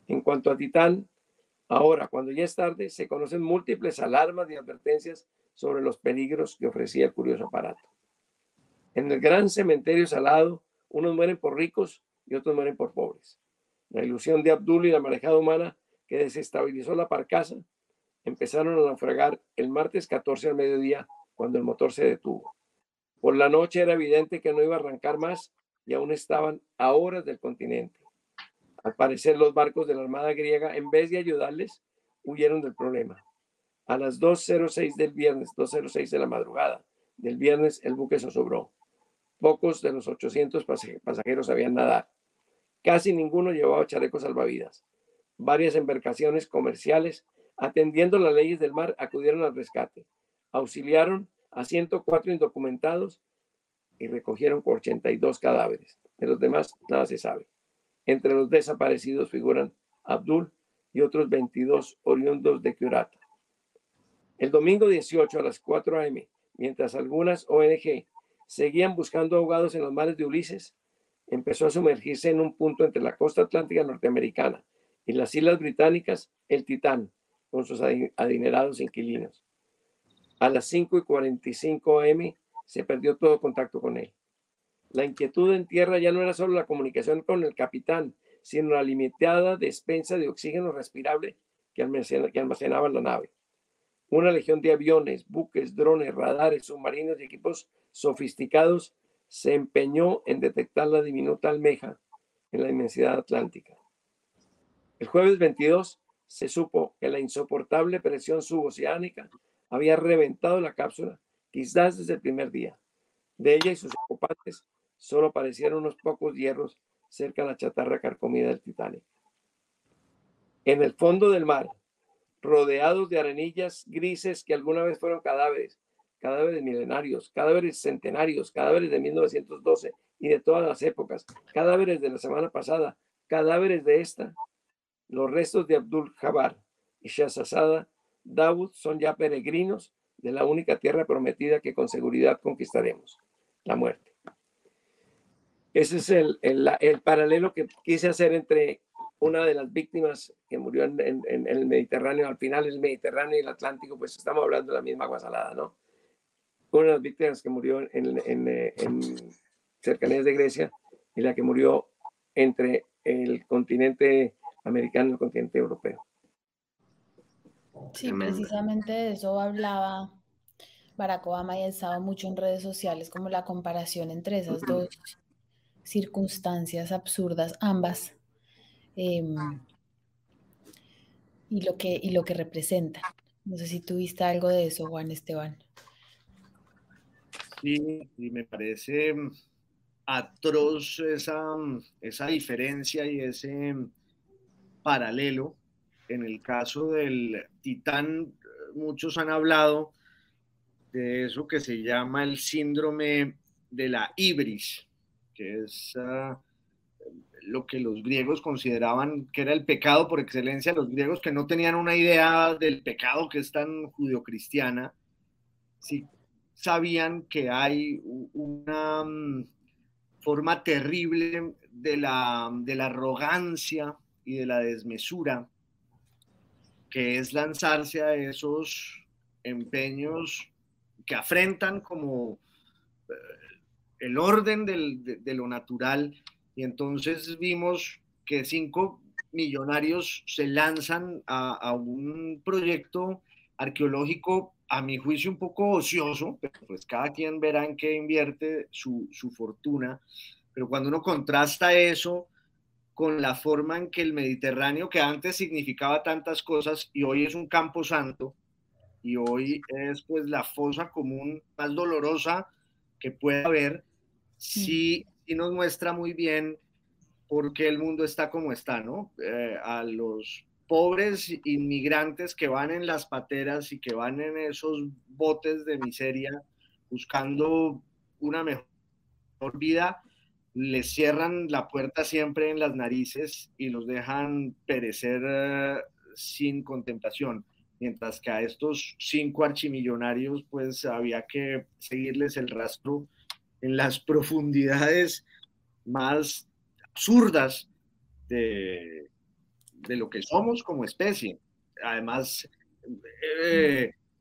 En cuanto a Titán, ahora, cuando ya es tarde, se conocen múltiples alarmas y advertencias sobre los peligros que ofrecía el curioso aparato. En el gran cementerio salado, unos mueren por ricos y otros mueren por pobres. La ilusión de Abdul y la marejada humana desestabilizó la parcasa empezaron a naufragar el martes 14 al mediodía cuando el motor se detuvo. Por la noche era evidente que no iba a arrancar más y aún estaban a horas del continente. Al parecer los barcos de la Armada griega, en vez de ayudarles, huyeron del problema. A las 2.06 del viernes, 2.06 de la madrugada del viernes, el buque se sobró. Pocos de los 800 pasajeros sabían nadar. Casi ninguno llevaba chalecos salvavidas. Varias embarcaciones comerciales, atendiendo las leyes del mar, acudieron al rescate. Auxiliaron a 104 indocumentados y recogieron 82 cadáveres. De los demás, nada se sabe. Entre los desaparecidos figuran Abdul y otros 22 oriundos de Curata. El domingo 18 a las 4 a.m., mientras algunas ONG seguían buscando ahogados en los mares de Ulises, empezó a sumergirse en un punto entre la costa atlántica norteamericana y las islas británicas, el Titán, con sus adinerados inquilinos. A las 5 y 45 am se perdió todo contacto con él. La inquietud en tierra ya no era solo la comunicación con el capitán, sino la limitada despensa de oxígeno respirable que, almacenaba la nave. Una legión de aviones, buques, drones, radares, submarinos y equipos sofisticados se empeñó en detectar la diminuta almeja en la inmensidad atlántica. El jueves 22 se supo que la insoportable presión suboceánica había reventado la cápsula, quizás desde el primer día. De ella y sus ocupantes solo aparecieron unos pocos hierros cerca de la chatarra carcomida del Titanic. En el fondo del mar, rodeados de arenillas grises que alguna vez fueron cadáveres, cadáveres milenarios, cadáveres centenarios, cadáveres de 1912 y de todas las épocas, cadáveres de la semana pasada, cadáveres de esta. Los restos de Abdul Jabbar y Shahzada Dawood son ya peregrinos de la única tierra prometida que con seguridad conquistaremos, la muerte. Ese es el, el, paralelo que quise hacer entre una de las víctimas que murió en, en, el Mediterráneo, al final el Mediterráneo y el Atlántico, pues estamos hablando de la misma agua salada, ¿no? Una de las víctimas que murió en, en cercanías de Grecia y la que murió entre el continente americano y el continente europeo. Sí, precisamente de eso hablaba Barack Obama y ha estado mucho en redes sociales, como la comparación entre esas dos circunstancias absurdas, ambas, em, y, lo que, y lo que representa. No sé si tuviste algo de eso, Juan Esteban. Sí, y me parece atroz esa, esa diferencia y ese paralelo. En el caso del Titán, muchos han hablado de eso que se llama el síndrome de la ibris, que es ah, lo que los griegos consideraban que era el pecado por excelencia, los griegos que no tenían una idea del pecado que es tan judio-cristiana, sí sabían que hay una mm, forma terrible de la, de la arrogancia y de la desmesura, que es lanzarse a esos empeños que afrentan como eh, el orden de, lo natural. Y entonces vimos que cinco millonarios se lanzan a, un proyecto arqueológico, a mi juicio, un poco ocioso, pero pues cada quien verá en qué invierte su, su fortuna. Pero cuando uno contrasta eso con la forma en que el Mediterráneo, que antes significaba tantas cosas y hoy es un campo santo, y hoy es pues la fosa común más dolorosa que puede haber, sí, sí nos muestra muy bien por qué el mundo está como está, ¿no? Eh, a los pobres inmigrantes que van en las pateras y que van en esos botes de miseria buscando una mejor vida, les cierran la puerta siempre en las narices y los dejan perecer eh, sin contemplación. Mientras que a estos cinco archimillonarios, pues había que seguirles el rastro en las profundidades más absurdas de, de lo que somos como especie. Además, eh,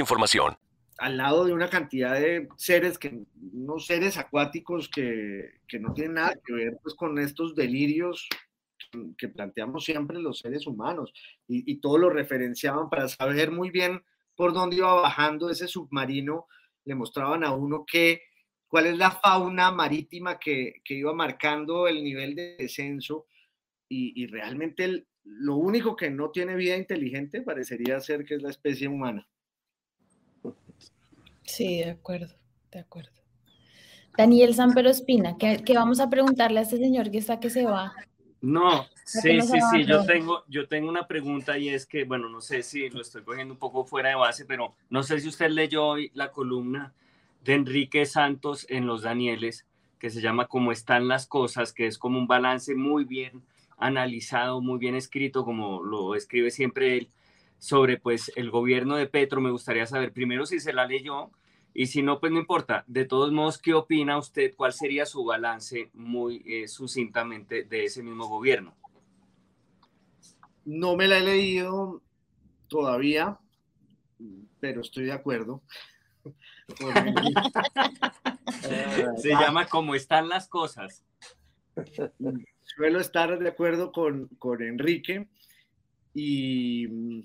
información. Al lado de una cantidad de seres que, no seres acuáticos que, que no tienen nada que ver pues, con estos delirios que planteamos siempre los seres humanos y, todo lo referenciaban para saber muy bien por dónde iba bajando ese submarino, le mostraban a uno que cuál es la fauna marítima que, que iba marcando el nivel de descenso y realmente lo único que no tiene vida inteligente parecería ser que es la especie humana. Sí, de acuerdo, de acuerdo. Daniel Sampero Espina, ¿qué, ¿qué, vamos a preguntarle a este señor que está que se va? No, sí, sí, sí, yo tengo, yo tengo una pregunta y es que, bueno, no sé si lo estoy cogiendo un poco fuera de base, pero no sé si usted leyó hoy la columna de Enrique Santos en Los Danieles, que se llama Cómo están las cosas, que es como un balance muy bien analizado, muy bien escrito, como lo escribe siempre él, sobre pues el gobierno de Petro. Me gustaría saber primero si se la leyó y si no, pues no importa. De todos modos, ¿qué opina usted? ¿Cuál sería su balance muy eh, sucintamente de ese mismo gobierno? No me la he leído todavía, pero estoy de acuerdo. Se llama Cómo están las cosas. Suelo estar de acuerdo con, con Enrique y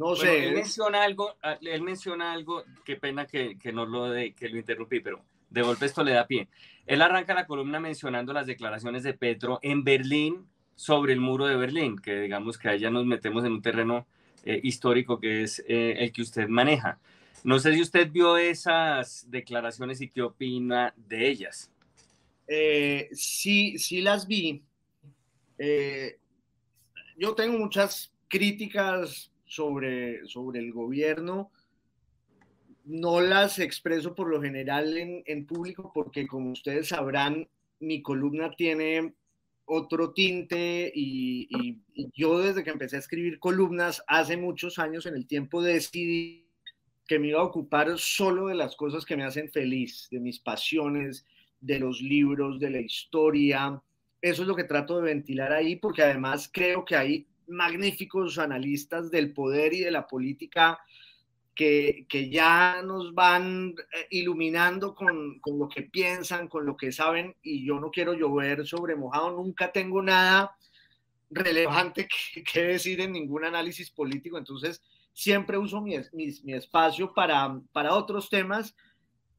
no sé. Él menciona algo, ah, él menciona algo, qué pena que, que no lo de, que lo interrumpí, pero de golpe esto le da pie. Él arranca la columna mencionando las declaraciones de Petro en Berlín sobre el muro de Berlín, que digamos que ahí ya nos metemos en un terreno eh, histórico que es eh, el que usted maneja. No sé si usted vio esas declaraciones y qué opina de ellas. Eh, sí, sí las vi. yo tengo muchas críticas sobre, sobre el gobierno. No las expreso por lo general en, en público porque como ustedes sabrán, mi columna tiene otro tinte y, yo desde que empecé a escribir columnas hace muchos años en el tiempo decidí que me iba a ocupar solo de las cosas que me hacen feliz, de mis pasiones, de los libros, de la historia. Eso es lo que trato de ventilar ahí porque además creo que hay magníficos analistas del poder y de la política que, ya nos van eh, iluminando con, con, lo que piensan, con lo que saben, y yo no quiero llover sobre mojado, nunca tengo nada relevante que, decir en ningún análisis político, entonces siempre uso mi, mi, espacio para, para otros temas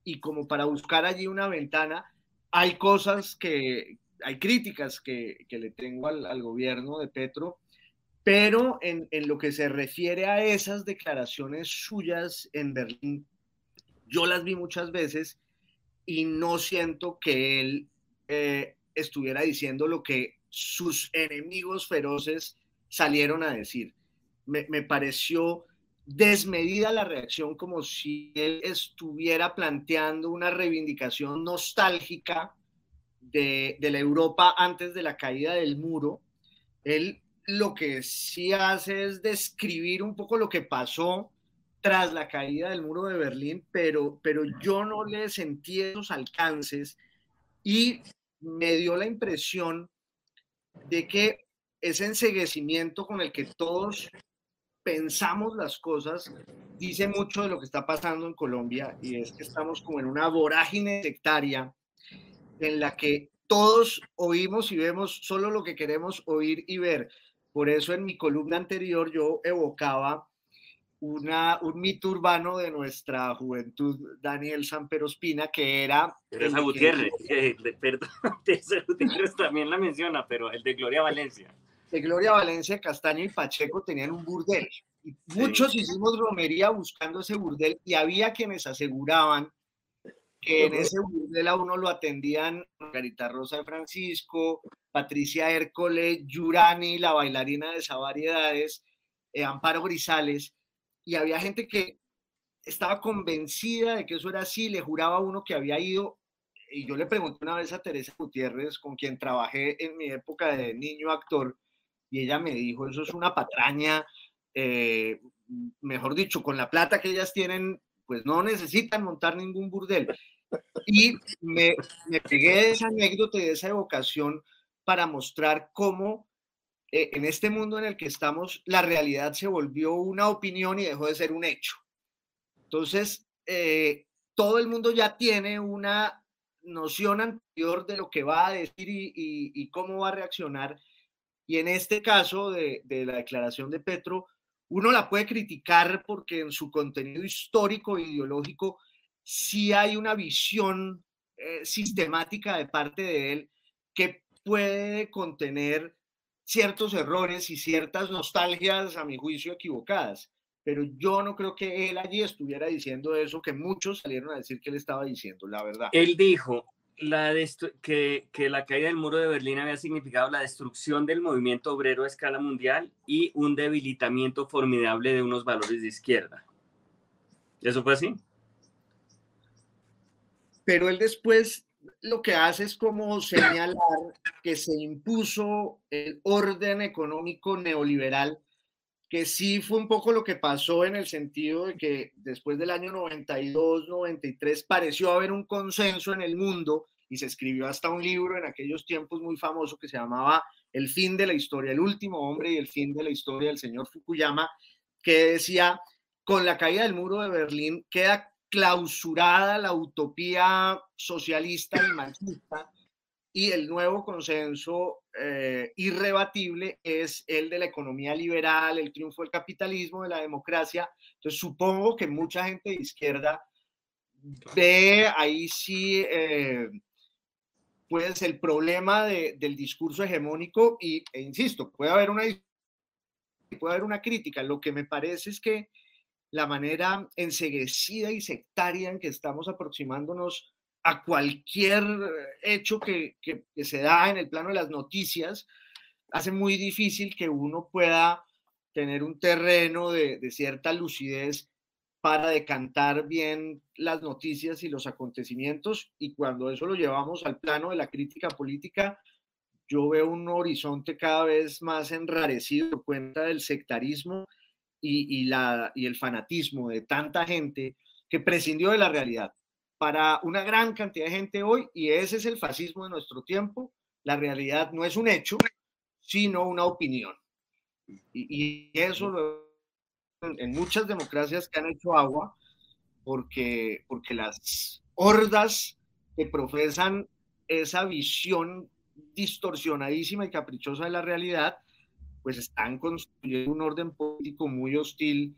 y como para buscar allí una ventana, hay cosas que, hay críticas que, que le tengo al, al gobierno de Petro, pero en, lo que se refiere a esas declaraciones suyas en Berlín, yo las vi muchas veces y no siento que él eh, estuviera diciendo lo que sus enemigos feroces salieron a decir. Me, pareció desmedida la reacción, como si él estuviera planteando una reivindicación nostálgica de, de la Europa antes de la caída del muro. Él lo que sí hace es describir un poco lo que pasó tras la caída del muro de Berlín, pero, pero yo no le sentí esos alcances y me dio la impresión de que ese enseguecimiento con el que todos pensamos las cosas dice mucho de lo que está pasando en Colombia y es que estamos como en una vorágine sectaria en la que todos oímos y vemos solo lo que queremos oír y ver. Por eso en mi columna anterior yo evocaba una, un mito urbano de nuestra juventud, Daniel Samperospina, que era... Teresa Gutiérrez, eh, perdón, Teresa Gutiérrez también la menciona, pero el de Gloria Valencia. De Gloria Valencia, Castaño y Pacheco tenían un burdel. Y muchos hicimos romería buscando ese burdel y había quienes aseguraban que en ese burdel a uno lo atendían Margarita Rosa de Francisco, Patricia Hércole, Yurani, la bailarina de esas variedades, eh, Amparo Grisales, y había gente que estaba convencida de que eso era así, le juraba a uno que había ido, y yo le pregunté una vez a Teresa Gutiérrez, con quien trabajé en mi época de niño actor, y ella me dijo, eso es una patraña, eh, mejor dicho, con la plata que ellas tienen, pues no necesitan montar ningún burdel. Y me, me pegué de esa anécdota y de esa evocación para mostrar cómo eh, en este mundo en el que estamos, la realidad se volvió una opinión y dejó de ser un hecho. Entonces, eh, todo el mundo ya tiene una noción anterior de lo que va a decir y, cómo va a reaccionar. Y en este caso de, la declaración de Petro, uno la puede criticar porque en su contenido histórico e ideológico sí hay una visión eh, sistemática de parte de él que puede contener ciertos errores y ciertas nostalgias, a mi juicio, equivocadas. Pero yo no creo que él allí estuviera diciendo eso que muchos salieron a decir que él estaba diciendo, la verdad. Él dijo que la caída del muro de Berlín había significado la destrucción del movimiento obrero a escala mundial y un debilitamiento formidable de unos valores de izquierda. ¿Eso fue así? Pero él después lo que hace es como señalar que se impuso el orden económico neoliberal, que sí fue un poco lo que pasó en el sentido de que después del año 92, 93 pareció haber un consenso en el mundo y se escribió hasta un libro en aquellos tiempos muy famoso que se llamaba El fin de la historia, el último hombre y el fin de la historia del señor Fukuyama, que decía, con la caída del muro de Berlín queda clausurada la utopía socialista y marxista y el nuevo consenso eh, irrebatible es el de la economía liberal, el triunfo del capitalismo, de la democracia. Entonces supongo que mucha gente de izquierda ve ahí sí, eh, pues el problema del discurso hegemónico y, e insisto, puede haber una puede haber una crítica. Lo que me parece es que la manera enseguecida y sectaria en que estamos aproximándonos a cualquier hecho que, se da en el plano de las noticias, hace muy difícil que uno pueda tener un terreno de, de, cierta lucidez para decantar bien las noticias y los acontecimientos. Y cuando eso lo llevamos al plano de la crítica política, yo veo un horizonte cada vez más enrarecido por cuenta del sectarismo y, la, y el fanatismo de tanta gente que prescindió de la realidad. Para una gran cantidad de gente hoy, y ese es el fascismo de nuestro tiempo, la realidad no es un hecho, sino una opinión. Y, y eso en muchas democracias que han hecho agua, porque, porque las hordas que profesan esa visión distorsionadísima y caprichosa de la realidad, pues están construyendo un orden político muy hostil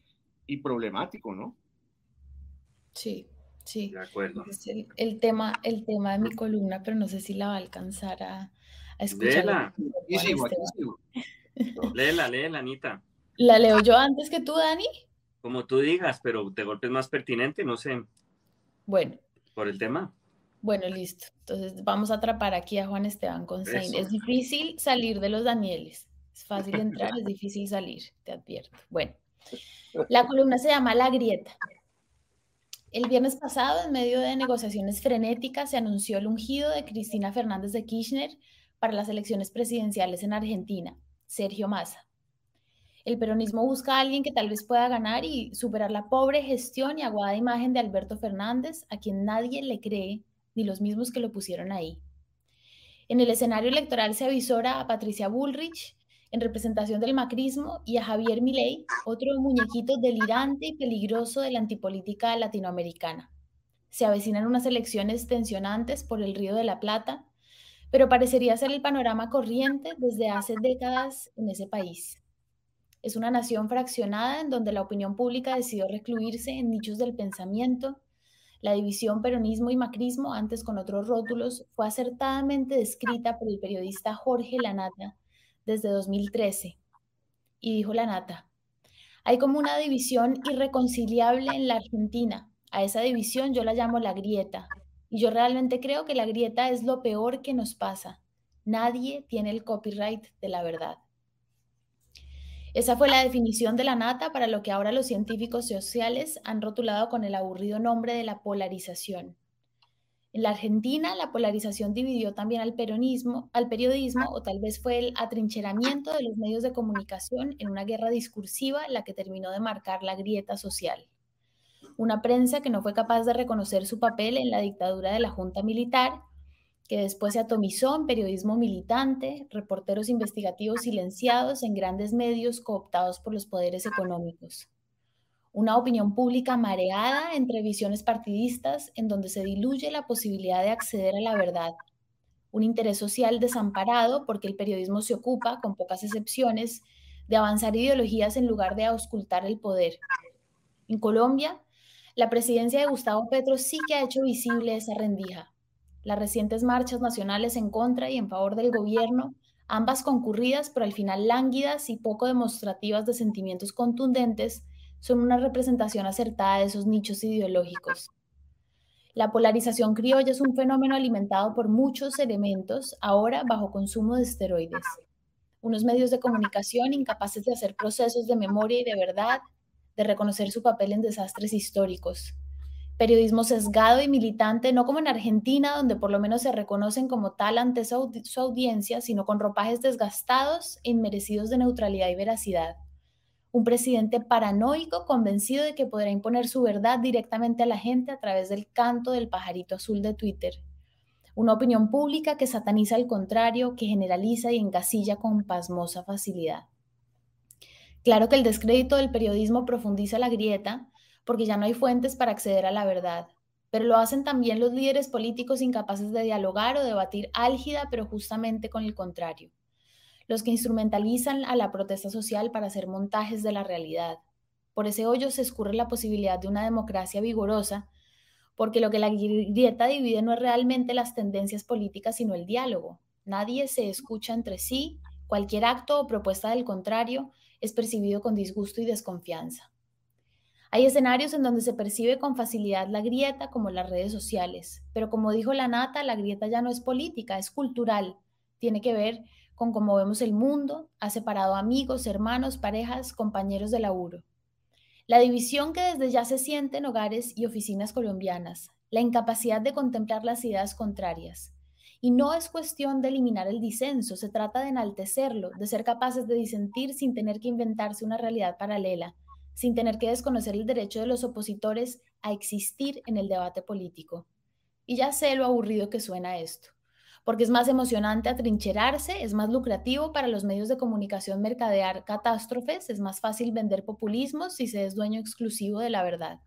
y problemático, ¿no? Sí, sí. De acuerdo. Es el, tema, el tema de mi columna, pero no sé si la va a alcanzar a, escuchar. Léela. léela, léela, Anita. ¿La leo yo antes que tú, Dani? Como tú digas, pero de golpe es más pertinente, no sé. Bueno. Por el tema. Bueno, listo. Entonces vamos a atrapar aquí a Juan Esteban Consain. Es difícil salir de los Danieles. Es fácil entrar, es difícil salir, te advierto. Bueno, la columna se llama La Grieta. El viernes pasado, en medio de negociaciones frenéticas, se anunció el ungido de Cristina Fernández de Kirchner para las elecciones presidenciales en Argentina, Sergio Massa. El peronismo busca a alguien que tal vez pueda ganar y superar la pobre gestión y aguada imagen de Alberto Fernández, a quien nadie le cree, ni los mismos que lo pusieron ahí. En el escenario electoral se avisora a Patricia Bullrich, en representación del macrismo, y a Javier Milei, otro muñequito delirante y peligroso de la antipolítica latinoamericana. Se avecinan unas elecciones tensionantes por el Río de la Plata, pero parecería ser el panorama corriente desde hace décadas en ese país. Es una nación fraccionada en donde la opinión pública decidió recluirse en nichos del pensamiento. La división peronismo y macrismo, antes con otros rótulos, fue acertadamente descrita por el periodista Jorge Lanata desde 2013. Y dijo la nata, hay como una división irreconciliable en la Argentina. A esa división yo la llamo la grieta. Y yo realmente creo que la grieta es lo peor que nos pasa. Nadie tiene el copyright de la verdad. Esa fue la definición de la nata para lo que ahora los científicos sociales han rotulado con el aburrido nombre de la polarización. En la Argentina, la polarización dividió también al peronismo, al periodismo, o tal vez fue el atrincheramiento de los medios de comunicación en una guerra discursiva la que terminó de marcar la grieta social. Una prensa que no fue capaz de reconocer su papel en la dictadura de la Junta Militar, que después se atomizó en periodismo militante, reporteros investigativos silenciados en grandes medios cooptados por los poderes económicos una opinión pública mareada entre visiones partidistas en donde se diluye la posibilidad de acceder a la verdad, un interés social desamparado porque el periodismo se ocupa, con pocas excepciones, de avanzar ideologías en lugar de auscultar el poder. En Colombia, la presidencia de Gustavo Petro sí que ha hecho visible esa rendija. Las recientes marchas nacionales en contra y en favor del gobierno, ambas concurridas pero al final lánguidas y poco demostrativas de sentimientos contundentes, son una representación acertada de esos nichos ideológicos. La polarización criolla es un fenómeno alimentado por muchos elementos, ahora bajo consumo de esteroides. Unos medios de comunicación incapaces de hacer procesos de memoria y de verdad, de reconocer su papel en desastres históricos. periodismo sesgado y militante, no como en Argentina, donde por lo menos se reconocen como tal ante su, audiencia, sino con ropajes desgastados e inmerecidos de neutralidad y veracidad. Un presidente paranoico convencido de que podrá imponer su verdad directamente a la gente a través del canto del pajarito azul de Twitter. Una opinión pública que sataniza al contrario, que generaliza y encasilla con pasmosa facilidad. Claro que el descrédito del periodismo profundiza la grieta, porque ya no hay fuentes para acceder a la verdad, pero lo hacen también los líderes políticos incapaces de dialogar o debatir álgida, pero justamente con el contrario. Los que instrumentalizan a la protesta social para hacer montajes de la realidad. Por ese hoyo se escurre la posibilidad de una democracia vigorosa, porque lo que la grieta divide no es realmente las tendencias políticas, sino el diálogo. Nadie se escucha entre sí, cualquier acto o propuesta del contrario es percibido con disgusto y desconfianza. Hay escenarios en donde se percibe con facilidad la grieta, como las redes sociales, pero como dijo la Nata, la grieta ya no es política, es cultural. Tiene que ver con cómo vemos el mundo, ha separado amigos, hermanos, parejas, compañeros de laburo. La división que desde ya se siente en hogares y oficinas colombianas, la incapacidad de contemplar las ideas contrarias, y no es cuestión de eliminar el disenso, se trata de enaltecerlo, de ser capaces de disentir sin tener que inventarse una realidad paralela, sin tener que desconocer el derecho de los opositores a existir en el debate político. Y ya sé lo aburrido que suena esto, porque es más emocionante atrincherarse, es más lucrativo para los medios de comunicación mercadear catástrofes, es más fácil vender populismos si se es dueño exclusivo de la verdad.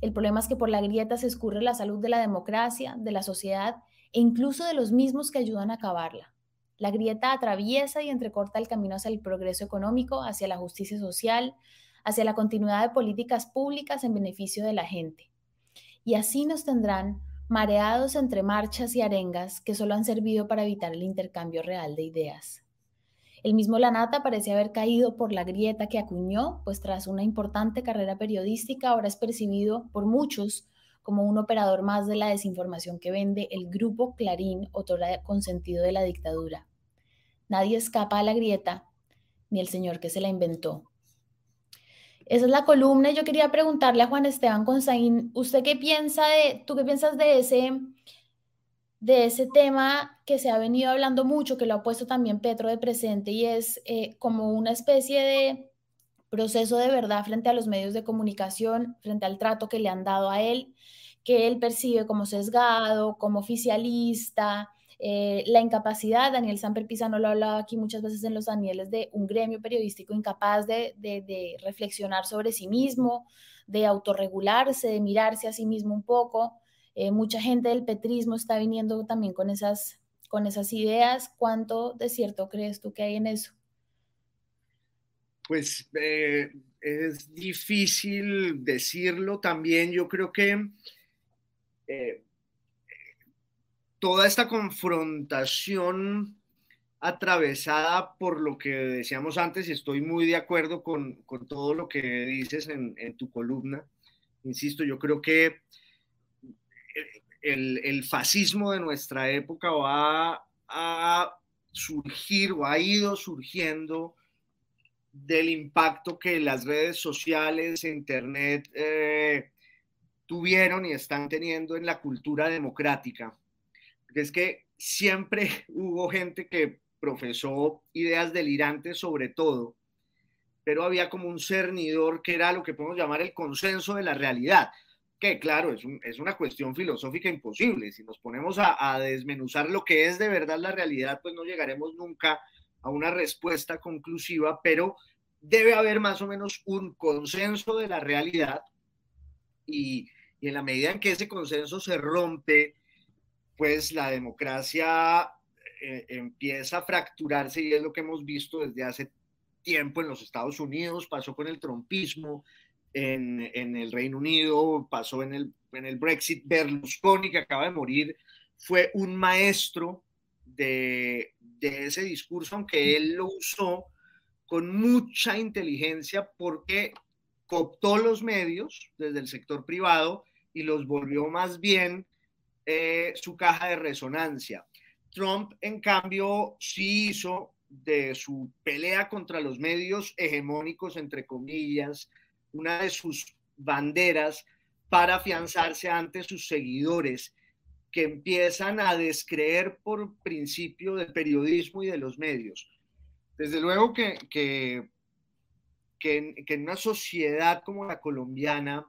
El problema es que por la grieta se escurre la salud de la democracia, de la sociedad e incluso de los mismos que ayudan a acabarla. La grieta atraviesa y entrecorta el camino hacia el progreso económico, hacia la justicia social, hacia la continuidad de políticas públicas en beneficio de la gente. Y así nos tendrán mareados entre marchas y arengas que solo han servido para evitar el intercambio real de ideas. El mismo Lanata parece haber caído por la grieta que acuñó, pues tras una importante carrera periodística ahora es percibido por muchos como un operador más de la desinformación que vende el grupo Clarín, otorga consentido de la dictadura. Nadie escapa a la grieta, ni el señor que se la inventó. Esa es la columna. Yo quería preguntarle a Juan Esteban Consaín, ¿usted qué piensa de, tú qué piensas de ese, de ese tema que se ha venido hablando mucho, que lo ha puesto también Petro de presente, y es eh, como una especie de proceso de verdad frente a los medios de comunicación, frente al trato que le han dado a él, que él percibe como sesgado, como oficialista, eh, la incapacidad, Daniel Samper Pizano lo ha hablado aquí muchas veces en los Danieles, de un gremio periodístico incapaz de, de, reflexionar sobre sí mismo, de autorregularse, de mirarse a sí mismo un poco. Eh, mucha gente del petrismo está viniendo también con esas, con esas ideas. ¿Cuánto de cierto crees tú que hay en eso? Pues eh, es difícil decirlo también. Yo creo que eh, toda esta confrontación atravesada por lo que decíamos antes, y estoy muy de acuerdo con, todo lo que dices en, tu columna. Insisto, yo creo que el, fascismo de nuestra época va a surgir o ha ido surgiendo del impacto que las redes sociales, Internet eh, tuvieron y están teniendo en la cultura democrática. Porque es que siempre hubo gente que profesó ideas delirantes sobre todo, pero había como un cernidor que era lo que podemos llamar el consenso de la realidad, que claro, es, es una cuestión filosófica imposible. Si nos ponemos a desmenuzar lo que es de verdad la realidad, pues no llegaremos nunca a una respuesta conclusiva, pero debe haber más o menos un consenso de la realidad y, en la medida en que ese consenso se rompe, pues la democracia eh, empieza a fracturarse y es lo que hemos visto desde hace tiempo en los Estados Unidos, pasó con el trompismo, en, el Reino Unido, pasó en el, en el Brexit, Berlusconi, que acaba de morir, fue un maestro de, ese discurso, aunque él lo usó con mucha inteligencia porque cooptó los medios desde el sector privado y los volvió más bien su caja de resonancia. Trump, en cambio, sí hizo de su pelea contra los medios hegemónicos, entre comillas, una de sus banderas para afianzarse ante sus seguidores que empiezan a descreer por principio del periodismo y de los medios. Desde luego que, que, que, en, una sociedad como la colombiana,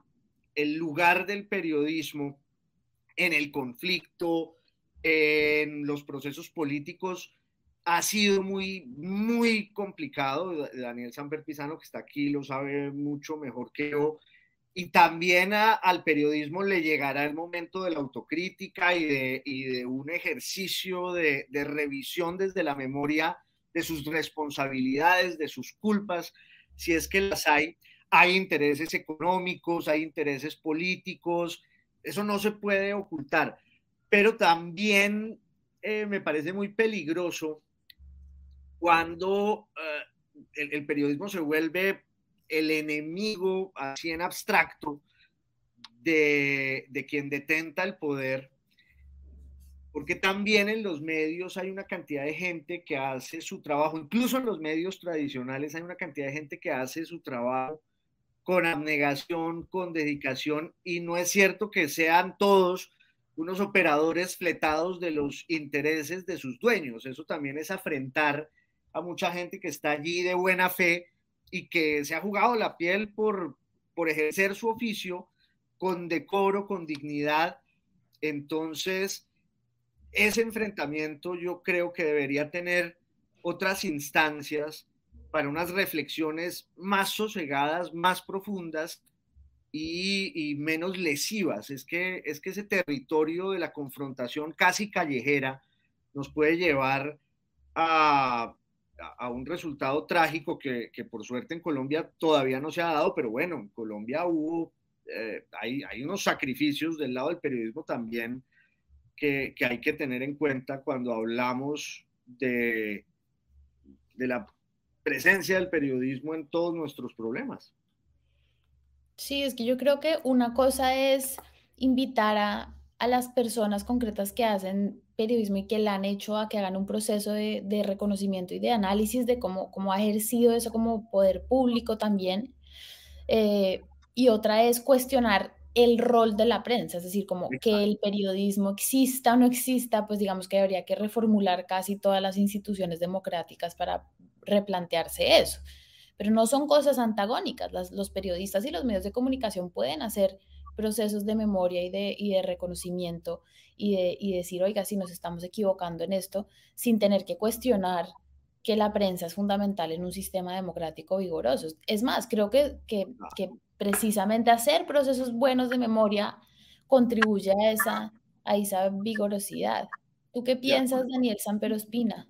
el lugar del periodismo en el conflicto, en los procesos políticos, ha sido muy, muy complicado. Daniel Samper Pizano, que está aquí, lo sabe mucho mejor que yo. Y también al periodismo le llegará el momento de la autocrítica y de, un ejercicio de, revisión desde la memoria de sus responsabilidades, de sus culpas, si es que las hay. Hay intereses económicos, hay intereses políticos, eso no se puede ocultar. Pero también eh, me parece muy peligroso cuando eh, el, el, periodismo se vuelve el enemigo así en abstracto de, de quien detenta el poder, porque también en los medios hay una cantidad de gente que hace su trabajo, incluso en los medios tradicionales hay una cantidad de gente que hace su trabajo con abnegación, con dedicación, y no es cierto que sean todos unos operadores fletados de los intereses de sus dueños. Eso también es afrentar a mucha gente que está allí de buena fe y que se ha jugado la piel por, por ejercer su oficio con decoro, con dignidad. Entonces, ese enfrentamiento yo creo que debería tener otras instancias para unas reflexiones más sosegadas, más profundas y, y, menos lesivas. Es que, es que ese territorio de la confrontación casi callejera nos puede llevar a, a un resultado trágico que, que, por suerte en Colombia todavía no se ha dado, pero bueno, en Colombia hubo, eh, hay, hay, unos sacrificios del lado del periodismo también que, que hay que tener en cuenta cuando hablamos de, de la presencia del periodismo en todos nuestros problemas. Sí, es que yo creo que una cosa es invitar a, a las personas concretas que hacen periodismo y que la han hecho a que hagan un proceso de, de reconocimiento y de análisis de cómo, cómo, ha ejercido eso como poder público también. Eh, y otra es cuestionar el rol de la prensa, es decir, como que el periodismo exista o no exista, pues digamos que habría que reformular casi todas las instituciones democráticas para replantearse eso. Pero no son cosas antagónicas, Las, los periodistas y los medios de comunicación pueden hacer procesos de memoria y de, y de reconocimiento y, de, y decir, oiga, si nos estamos equivocando en esto, sin tener que cuestionar que la prensa es fundamental en un sistema democrático vigoroso. Es más, creo que, que, que precisamente hacer procesos buenos de memoria contribuye a esa, a esa vigorosidad. ¿Tú qué piensas, Daniel Sampero Espina?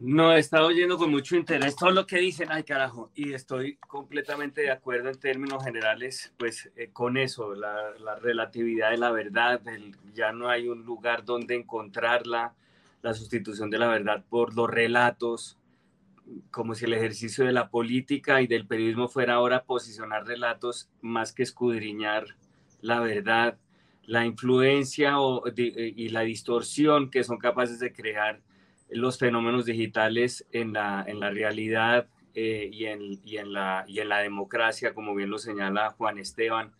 No, he estado oyendo con mucho interés. Todo lo que dicen, ay carajo, y estoy completamente de acuerdo en términos generales, pues eh, con eso, la, la, relatividad de la verdad, ya no hay un lugar donde encontrarla, la sustitución de la verdad por los relatos, como si el ejercicio de la política y del periodismo fuera ahora posicionar relatos más que escudriñar la verdad, la influencia de, y la distorsión que son capaces de crear los fenómenos digitales en la, en la realidad eh, y, en, y, en la, y en la democracia, como bien lo señala Juan Esteban,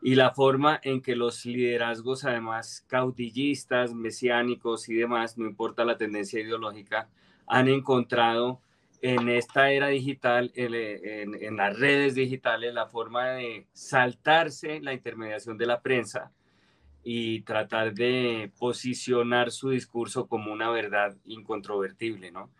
y la forma en que los liderazgos, además caudillistas, mesiánicos y demás, no importa la tendencia ideológica, han encontrado en esta era digital, en, las redes digitales, la forma de saltarse la intermediación de la prensa y tratar de posicionar su discurso como una verdad incontrovertible, ¿no?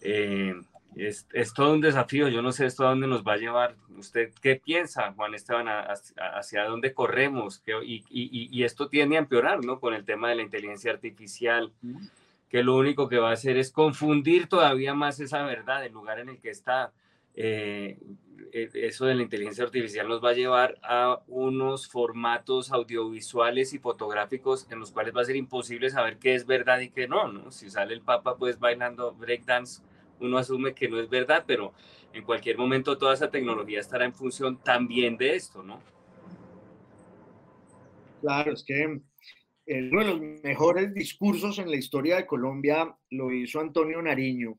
Eh, es, es, todo un desafío, yo no sé esto a dónde nos va a llevar. ¿Usted qué piensa, Juan Esteban, hacia dónde corremos? Y, y, y, esto tiende a empeorar, ¿no? Con el tema de la inteligencia artificial, que lo único que va a hacer es confundir todavía más esa verdad, el lugar en el que está. Eh, eso de la inteligencia artificial nos va a llevar a unos formatos audiovisuales y fotográficos en los cuales va a ser imposible saber qué es verdad y qué no, ¿no? Si sale el Papa pues bailando breakdance, uno asume que no es verdad, pero en cualquier momento toda esa tecnología estará en función también de esto, ¿no? Claro, es que eh, uno de los mejores discursos en la historia de Colombia lo hizo Antonio Nariño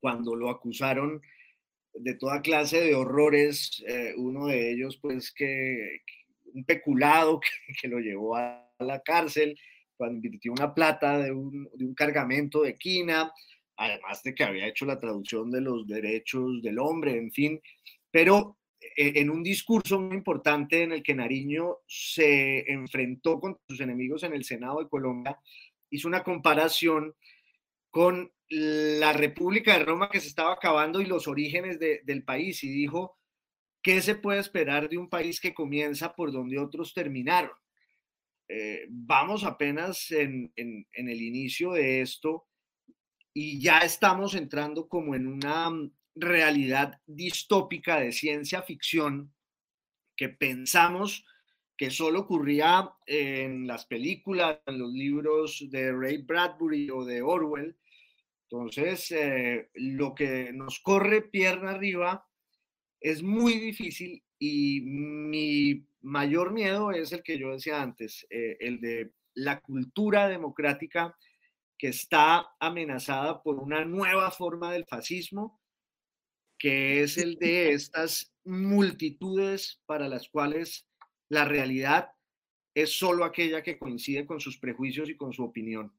Cuando lo acusaron de toda clase de horrores, eh, uno de ellos, pues, que un peculado que, lo llevó a la cárcel cuando invirtió una plata de un, de un cargamento de quina, además de que había hecho la traducción de los derechos del hombre, en fin, pero en un discurso muy importante en el que Nariño se enfrentó con sus enemigos en el Senado de Colombia, hizo una comparación con la República de Roma que se estaba acabando y los orígenes de, del país y dijo, ¿qué se puede esperar de un país que comienza por donde otros terminaron? Eh, vamos apenas en, en, en el inicio de esto y ya estamos entrando como en una realidad distópica de ciencia ficción que pensamos que solo ocurría en las películas, en los libros de Ray Bradbury o de Orwell. Entonces, eh, lo que nos corre pierna arriba es muy difícil y mi mayor miedo es el que yo decía antes, eh, el de la cultura democrática que está amenazada por una nueva forma del fascismo que es el de estas multitudes para las cuales la realidad es solo aquella que coincide con sus prejuicios y con su opinión.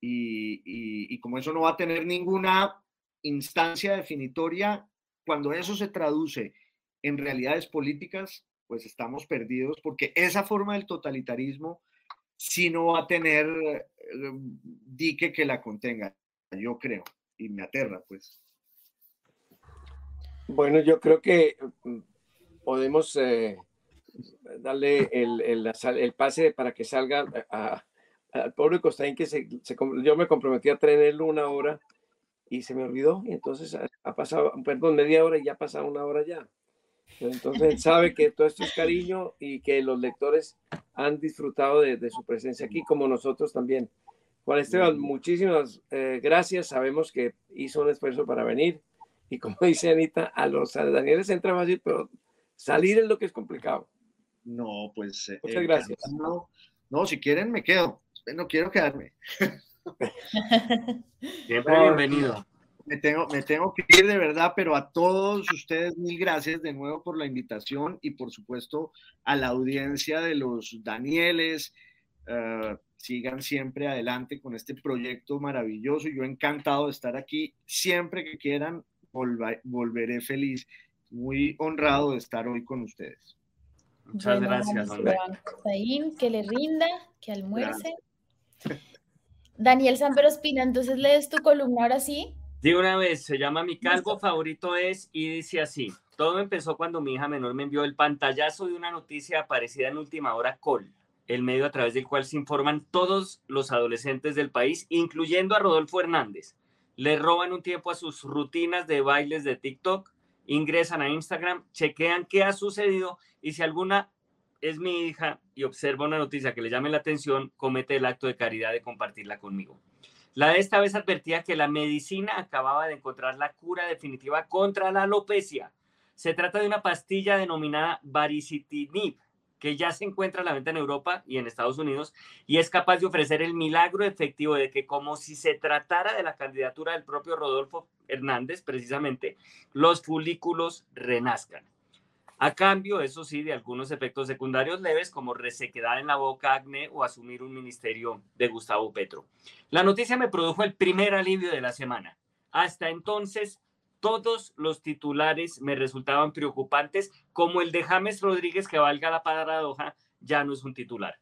Y, como eso no va a tener ninguna instancia definitoria, cuando eso se traduce en realidades políticas, pues estamos perdidos porque esa forma del totalitarismo sí no va a tener eh, dique que la contenga, yo creo, y me aterra, pues. Bueno, yo creo que mm, podemos eh, darle el, el, el, pase para que salga al pobre Costaín que se, se, yo me comprometí a tenerlo una hora y se me olvidó y entonces ha, ha, pasado, perdón, media hora y ya ha pasado una hora ya. Entonces él sabe que todo esto es cariño y que los lectores han disfrutado de, de su presencia aquí como nosotros también. Juan Esteban, muchísimas eh, gracias. Sabemos que hizo un esfuerzo para venir y como dice Anita, a los a Danieles entra fácil, pero salir es lo que es complicado. No, pues. Eh, Muchas gracias. No, no, si quieren me quedo. No quiero quedarme. Siempre bienvenido. Me tengo, me tengo que ir de verdad, pero a todos ustedes mil gracias de nuevo por la invitación y por supuesto a la audiencia de los Danieles. Uh, sigan siempre adelante con este proyecto maravilloso. Yo encantado de estar aquí. Siempre que quieran, volveré feliz. Muy honrado de estar hoy con ustedes. Muchas bueno, gracias, hombre. que le rinda, que almuerce. Daniel Sambero Espina, entonces lees tu columna ahora sí. De una vez, se llama Mi calvo favorito es y dice así. Todo empezó cuando mi hija menor me envió el pantallazo de una noticia aparecida en última hora Col, el medio a través del cual se informan todos los adolescentes del país, incluyendo a Rodolfo Hernández le roban un tiempo a sus rutinas de bailes de TikTok, ingresan a Instagram, chequean qué ha sucedido y si alguna es mi hija y observa una noticia que le llame la atención, comete el acto de caridad de compartirla conmigo. La de esta vez advertía que la medicina acababa de encontrar la cura definitiva contra la alopecia. Se trata de una pastilla denominada baricitinib, que ya se encuentra a la venta en Europa y en Estados Unidos y es capaz de ofrecer el milagro efectivo de que como si se tratara de la candidatura del propio Rodolfo Hernández, precisamente, los folículos renazcan. A cambio, eso sí, de algunos efectos secundarios leves como resequedad en la boca, acné o asumir un ministerio de Gustavo Petro. La noticia me produjo el primer alivio de la semana. Hasta entonces, todos los titulares me resultaban preocupantes, como el de James Rodríguez, que valga la paradoja, ya no es un titular.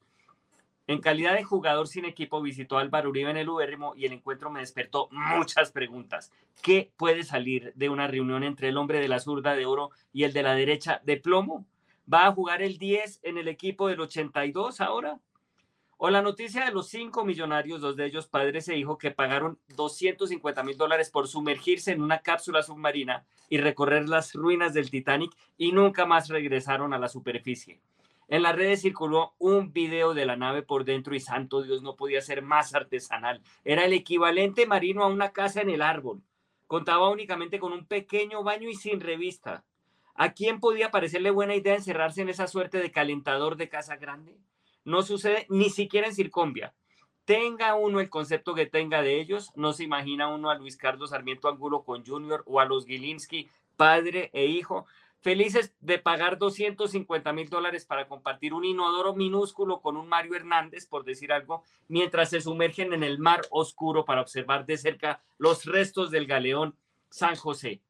En calidad de jugador sin equipo, visitó Álvaro Uribe en el Ubérrimo y el encuentro me despertó muchas preguntas. ¿Qué puede salir de una reunión entre el hombre de la zurda de oro y el de la derecha de plomo? ¿Va a jugar el 10 en el equipo del 82 ahora? O la noticia de los cinco millonarios, dos de ellos padres e hijos, que pagaron 250 mil dólares por sumergirse en una cápsula submarina y recorrer las ruinas del Titanic y nunca más regresaron a la superficie. En las redes circuló un video de la nave por dentro y santo Dios no podía ser más artesanal. Era el equivalente marino a una casa en el árbol. Contaba únicamente con un pequeño baño y sin revista. ¿A quién podía parecerle buena idea encerrarse en esa suerte de calentador de casa grande? No sucede ni siquiera en Circombia. Tenga uno el concepto que tenga de ellos, no se imagina uno a Luis Carlos Sarmiento Angulo con Junior o a los Gilinski, padre e hijo, felices de pagar 250 mil dólares para compartir un inodoro minúsculo con un Mario Hernández, por decir algo, mientras se sumergen en el mar oscuro para observar de cerca los restos del galeón San José.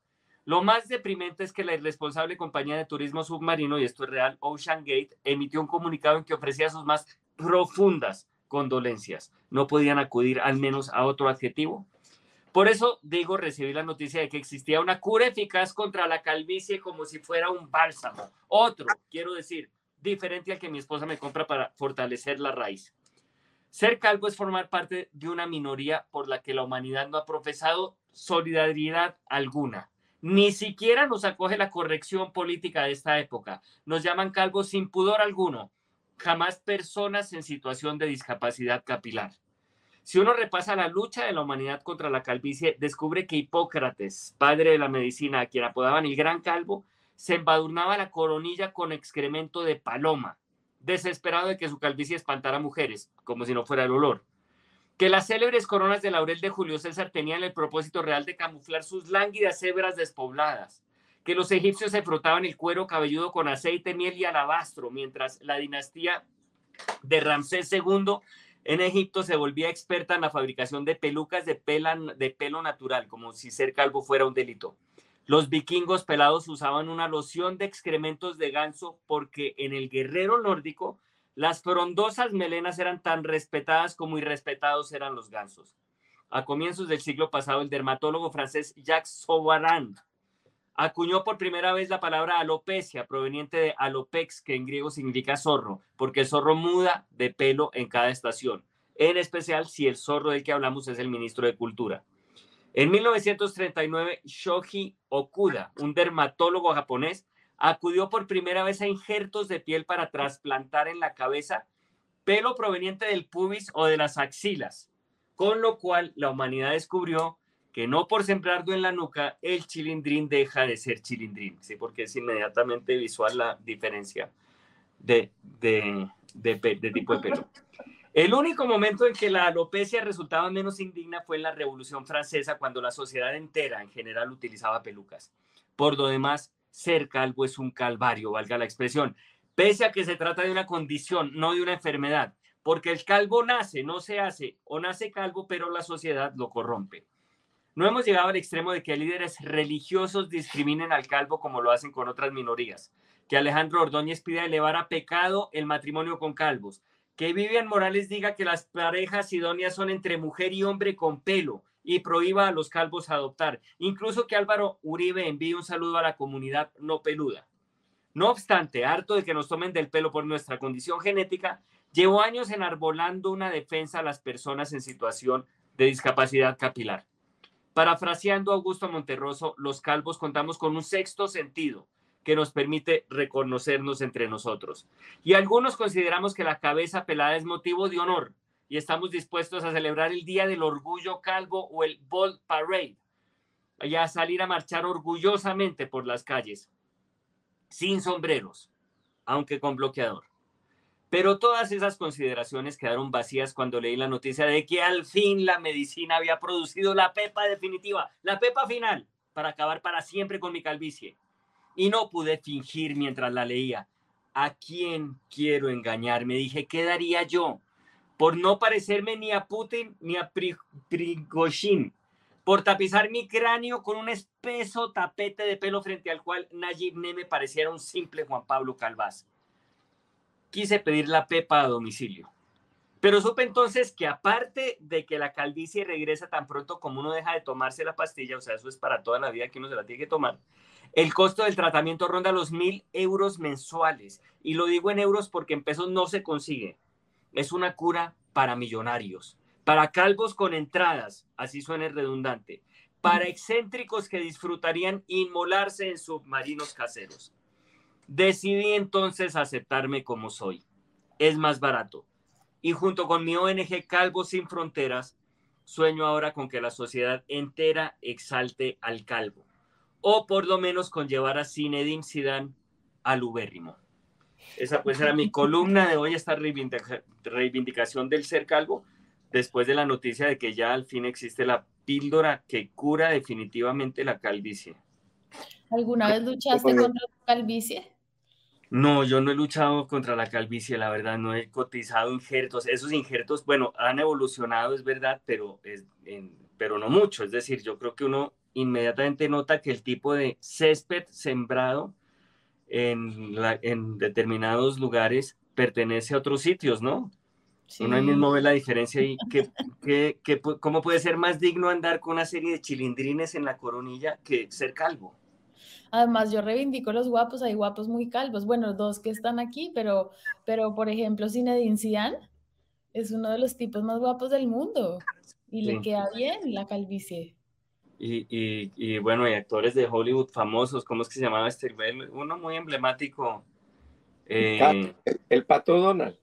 Lo más deprimente es que la irresponsable compañía de turismo submarino, y esto es real, Ocean Gate, emitió un comunicado en que ofrecía sus más profundas condolencias. ¿No podían acudir al menos a otro adjetivo? Por eso digo, recibí la noticia de que existía una cura eficaz contra la calvicie como si fuera un bálsamo. Otro, quiero decir, diferente al que mi esposa me compra para fortalecer la raíz. Ser calvo es formar parte de una minoría por la que la humanidad no ha profesado solidaridad alguna. Ni siquiera nos acoge la corrección política de esta época. Nos llaman calvos sin pudor alguno. Jamás personas en situación de discapacidad capilar. Si uno repasa la lucha de la humanidad contra la calvicie, descubre que Hipócrates, padre de la medicina, a quien apodaban el gran calvo, se embadurnaba la coronilla con excremento de paloma, desesperado de que su calvicie espantara mujeres, como si no fuera el olor. Que las célebres coronas de laurel de Julio César tenían el propósito real de camuflar sus lánguidas cebras despobladas, que los egipcios se frotaban el cuero cabelludo con aceite, miel y alabastro, mientras la dinastía de Ramsés II en Egipto se volvía experta en la fabricación de pelucas de, pelo natural, como si ser calvo fuera un delito. Los vikingos pelados usaban una loción de excrementos de ganso porque en el guerrero nórdico las frondosas melenas eran tan respetadas como irrespetados eran los gansos. A comienzos del siglo pasado, el dermatólogo francés Jacques Sauvarin acuñó por primera vez la palabra alopecia, proveniente de alopex, que en griego significa zorro, porque el zorro muda de pelo en cada estación, en especial si el zorro del que hablamos es el ministro de Cultura. En 1939, Shoji Okuda, un dermatólogo japonés, acudió por primera vez a injertos de piel para trasplantar en la cabeza pelo proveniente del pubis o de las axilas, con lo cual la humanidad descubrió que no por sembrarlo en la nuca el chilindrín deja de ser chilindrín, ¿sí? porque es inmediatamente visual la diferencia de, tipo de pelo. El único momento en que la alopecia resultaba menos indigna fue en la Revolución Francesa, cuando la sociedad entera en general utilizaba pelucas. Por lo demás, ser calvo es un calvario, valga la expresión, pese a que se trata de una condición, no de una enfermedad, porque el calvo nace, no se hace, o nace calvo, pero la sociedad lo corrompe. No hemos llegado al extremo de que líderes religiosos discriminen al calvo como lo hacen con otras minorías, que Alejandro Ordóñez pida elevar a pecado el matrimonio con calvos, que Vivian Morales diga que las parejas idóneas son entre mujer y hombre con pelo, y prohíba a los calvos adoptar. Incluso que Álvaro Uribe envíe un saludo a la comunidad no peluda. No obstante, harto de que nos tomen del pelo por nuestra condición genética, llevo años enarbolando una defensa a las personas en situación de discapacidad capilar. Parafraseando a Augusto Monterroso, los calvos contamos con un sexto sentido que nos permite reconocernos entre nosotros. Y algunos consideramos que la cabeza pelada es motivo de honor, y estamos dispuestos a celebrar el Día del Orgullo Calvo o el Bald Parade y a salir a marchar orgullosamente por las calles, sin sombreros, aunque con bloqueador. Pero todas esas consideraciones quedaron vacías cuando leí la noticia de que al fin la medicina había producido la pepa definitiva, la pepa final, para acabar para siempre con mi calvicie. Y no pude fingir mientras la leía. ¿A quién quiero engañar? Me dije, ¿qué daría yo por no parecerme ni a Putin ni a Prigozhin, por tapizar mi cráneo con un espeso tapete de pelo frente al cual Nayib Neme pareciera un simple Juan Pablo Calvás. Quise pedir la pepa a domicilio. Pero supe entonces que aparte de que la calvicie regresa tan pronto como uno deja de tomarse la pastilla, o sea, eso es para toda la vida que uno se la tiene que tomar, el costo del tratamiento ronda los mil euros mensuales. Y lo digo en euros porque en pesos no se consigue. Es una cura para millonarios, para calvos con entradas, así suene redundante, para excéntricos que disfrutarían inmolarse en submarinos caseros. Decidí entonces aceptarme como soy. Es más barato. Y junto con mi ONG Calvos Sin Fronteras, sueño ahora con que la sociedad entera exalte al calvo o por lo menos con llevar a Zinedine Zidane al ubérrimo. Esa pues era mi columna de hoy, esta reivindicación del ser calvo, después de la noticia de que ya al fin existe la píldora que cura definitivamente la calvicie. ¿Alguna vez luchaste contra la calvicie? No, yo no he luchado contra la calvicie, la verdad, no he cotizado injertos. Esos injertos, bueno, han evolucionado, es verdad, pero, es, pero no mucho. Es decir, yo creo que uno inmediatamente nota que el tipo de césped sembrado en, en determinados lugares pertenece a otros sitios, ¿no? Uno ahí mismo ve la diferencia y que, que, que, cómo puede ser más digno andar con una serie de chilindrines en la coronilla que ser calvo. Además, yo reivindico los guapos, hay guapos muy calvos. Bueno, dos que están aquí, pero, pero por ejemplo, Zinedine Zidane es uno de los tipos más guapos del mundo y le queda bien la calvicie. Y, y, y, bueno, hay actores de Hollywood famosos, ¿cómo es que se llamaba este? Uno muy emblemático. Eh, el, Pato Donald.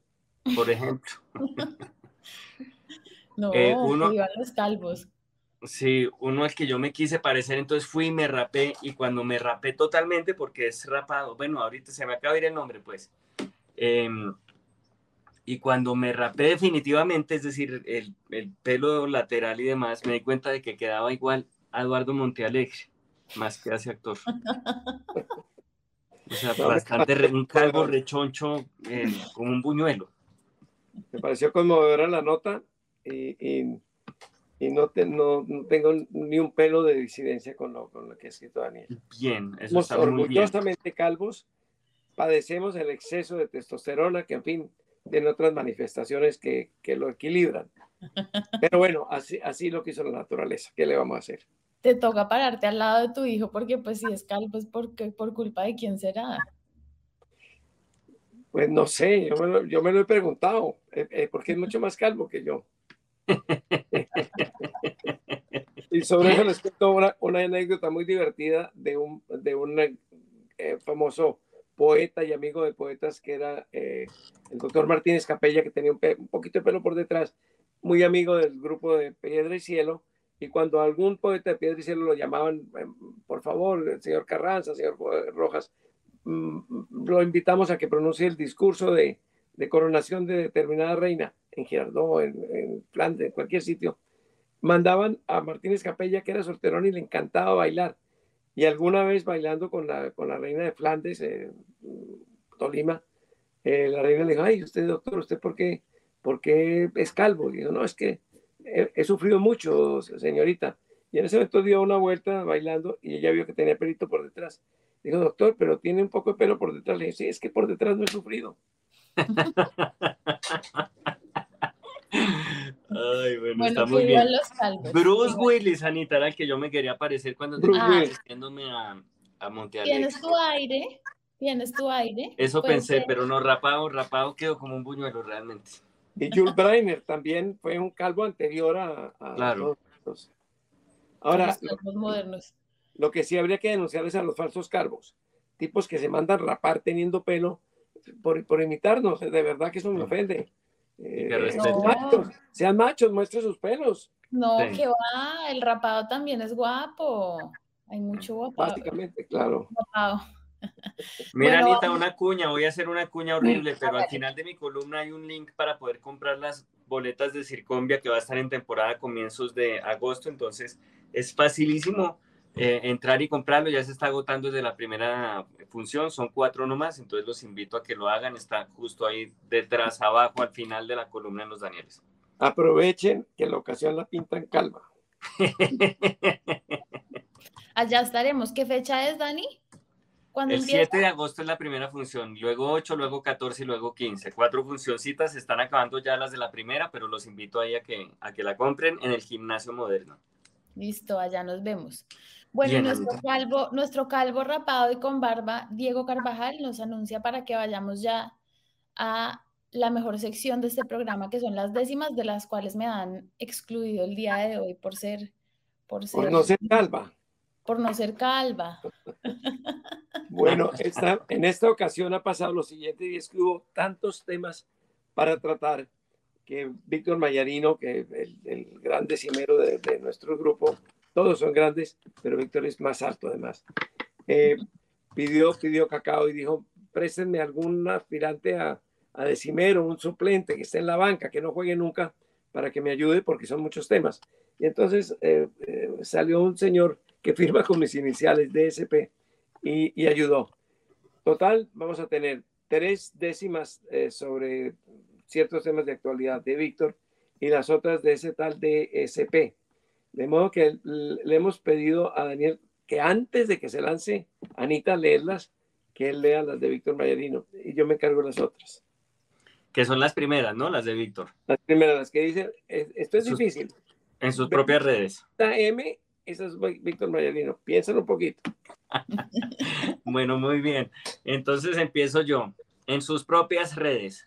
Por ejemplo. no, eh, uno, los calvos. Sí, uno al que yo me quise parecer, entonces fui y me rapé, y cuando me rapé totalmente, porque es rapado, bueno, ahorita se me acaba de ir el nombre, pues. Em, y cuando me rapé definitivamente, es decir, el, el, pelo lateral y demás, me di cuenta de que quedaba igual Eduardo Montealegre, más que hace actor. O sea, bastante un calvo rechoncho, eh, como un buñuelo. Me pareció conmovedora la nota y, y, y no, no, no, tengo ni un pelo de disidencia con lo, con lo que ha escrito Daniel. Bien, eso está muy bien. orgullosamente calvos, padecemos el exceso de testosterona, que en fin, tiene otras manifestaciones que, que lo equilibran. Pero bueno, así, así lo quiso la naturaleza. ¿Qué le vamos a hacer? te toca pararte al lado de tu hijo porque pues si es calvo es porque, por culpa de quién será. Pues no sé, yo me lo, yo me lo he preguntado, eh, eh, porque es mucho más calvo que yo. Y sobre eso les cuento una, una, anécdota muy divertida de un, de un eh, famoso poeta y amigo de poetas que era el doctor Martínez Capella, que tenía un, poquito de pelo por detrás, muy amigo del grupo de Piedra y Cielo, y cuando algún poeta de piedra y cielo lo llamaban, em, por favor, el señor Carranza, señor Rojas, mm, lo invitamos a que pronuncie el discurso de, de coronación de determinada reina en Girardot, en, Flandes, en cualquier sitio. Mandaban a Martínez Capella, que era solterón y le encantaba bailar. Y alguna vez bailando con la, con la reina de Flandes, en Tolima, eh, la reina le dijo, ay, usted doctor, ¿usted por qué, por qué es calvo? Y dijo, no, es que he, sufrido mucho, señorita. Y en ese momento dio una vuelta bailando y ella vio que tenía pelito por detrás. Dijo, doctor, pero tiene un poco de pelo por detrás. Le dije, sí, es que por detrás no he sufrido. Ay, bueno, está muy bien. Bruce Willis, Anita, era el que yo me quería parecer cuando estaba asistiéndome a, a. Tienes tu aire, tienes tu aire. Eso pensé, pero no rapado, rapado quedó como un buñuelo realmente. Y Jules Breiner también fue un calvo anterior a, claro. los, Ahora, los modernos. Lo, que sí habría que denunciar es a los falsos calvos, tipos que se mandan rapar teniendo pelo por, por imitarnos, de verdad que eso me ofende. Eh, sean, machos, sean machos, muestren sus pelos. No, que va, el rapado también es guapo. Hay mucho guapo. Básicamente, claro. Mira, Anita, una cuña, voy a hacer una cuña horrible, pero al final de mi columna hay un link para poder comprar las boletas de Circombia que va a estar en temporada a comienzos de agosto, entonces es facilísimo eh, entrar y comprarlo, ya se está agotando desde la primera función, son cuatro nomás, entonces los invito a que lo hagan, está justo ahí detrás, abajo, al final de la columna en los Danieles. Aprovechen que la ocasión la pintan calma. Allá estaremos. ¿Qué fecha es, Dani? El 7 de agosto es la primera función, luego 8, luego 14 y luego 15. Cuatro funcioncitas, están acabando ya las de la primera, pero los invito ahí a que, a que la compren en el gimnasio moderno. Listo, allá nos vemos. Bueno, nuestro calvo, nuestro calvo rapado y con barba, Diego Carvajal, nos anuncia para que vayamos ya a la mejor sección de este programa, que son las décimas, de las cuales me han excluido el día de hoy por ser... Por, ser, por no ser calva. Por no ser calva. Bueno, esta, en esta ocasión ha pasado lo siguiente y es que hubo tantos temas para tratar que Víctor Mayarino, que el, el gran decimero de, nuestro grupo, todos son grandes, pero Víctor es más alto además, eh, pidió, pidió cacao y dijo, préstenme algún aspirante a, a decimero, un suplente que esté en la banca, que no juegue nunca, para que me ayude porque son muchos temas. Y entonces eh, eh, salió un señor que firma con mis iniciales, DSP, y, ayudó. Total, vamos a tener tres décimas eh, sobre ciertos temas de actualidad de Víctor y las otras de ese tal DSP. De modo que le hemos pedido a Daniel que antes de que se lance Anita leerlas, que él lea las de Víctor Mayarino y yo me encargo de las otras. Que son las primeras, ¿no? Las de Víctor. Las primeras, las que dicen, esto es difícil. En sus propias redes. M, esa es Víctor Mayarino. Piénsalo un poquito. bueno, muy bien. Entonces empiezo yo. En sus propias redes.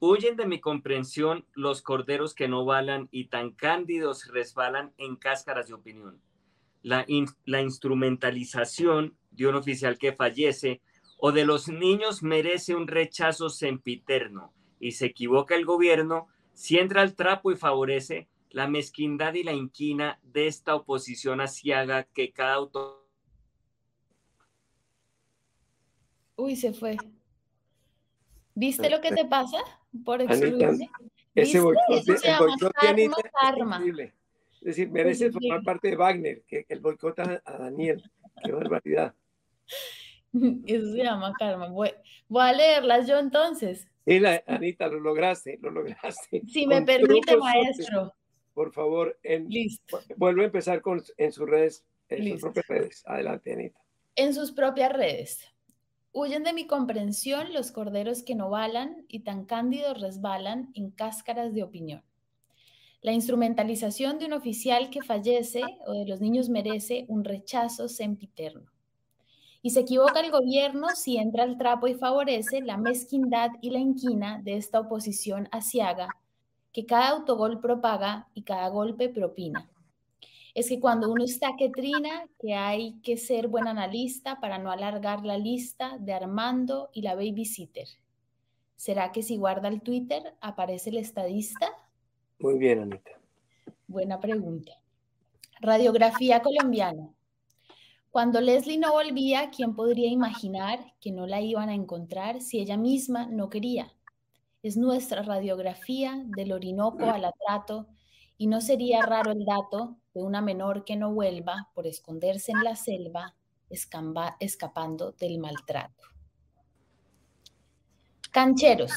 Huyen de mi comprensión los corderos que no balan y tan cándidos resbalan en cáscaras de opinión. La, la instrumentalización de un oficial que fallece o de los niños merece un rechazo sempiterno y se equivoca el gobierno si entra al trapo y favorece la mezquindad y la inquina de esta oposición asiaga que cada autor Uy, se fue. ¿Viste lo que te pasa por excluirme? Ese boicot, el boicot de Anita es increíble. Es decir, merece formar parte de Wagner, que, el boicot a, Daniel. Qué barbaridad. Eso se llama karma. Voy, a leerlas yo entonces. Sí, Anita, lo lograste, lo lograste. Si me permite, maestro. Por favor, en, Listo. vuelve a empezar con, en sus redes, en sus propias redes. Adelante, Anita. En sus propias redes. Huyen de mi comprensión los corderos que no balan y tan cándidos resbalan en cáscaras de opinión. La instrumentalización de un oficial que fallece o de los niños merece un rechazo sempiterno. Y se equivoca el gobierno si entra al trapo y favorece la mezquindad y la inquina de esta oposición asiaga que cada autogol propaga y cada golpe propina es que cuando uno está que trina, que hay que ser buen analista para no alargar la lista de Armando y la babysitter. ¿Será que si guarda el Twitter aparece el estadista? Muy bien, Anita. Buena pregunta. Radiografía colombiana. Cuando Leslie no volvía, ¿quién podría imaginar que no la iban a encontrar si ella misma no quería? Es nuestra radiografía del Orinoco al atrato y no sería raro el dato de una menor que no vuelva por esconderse en la selva, escapando del maltrato. Cancheros.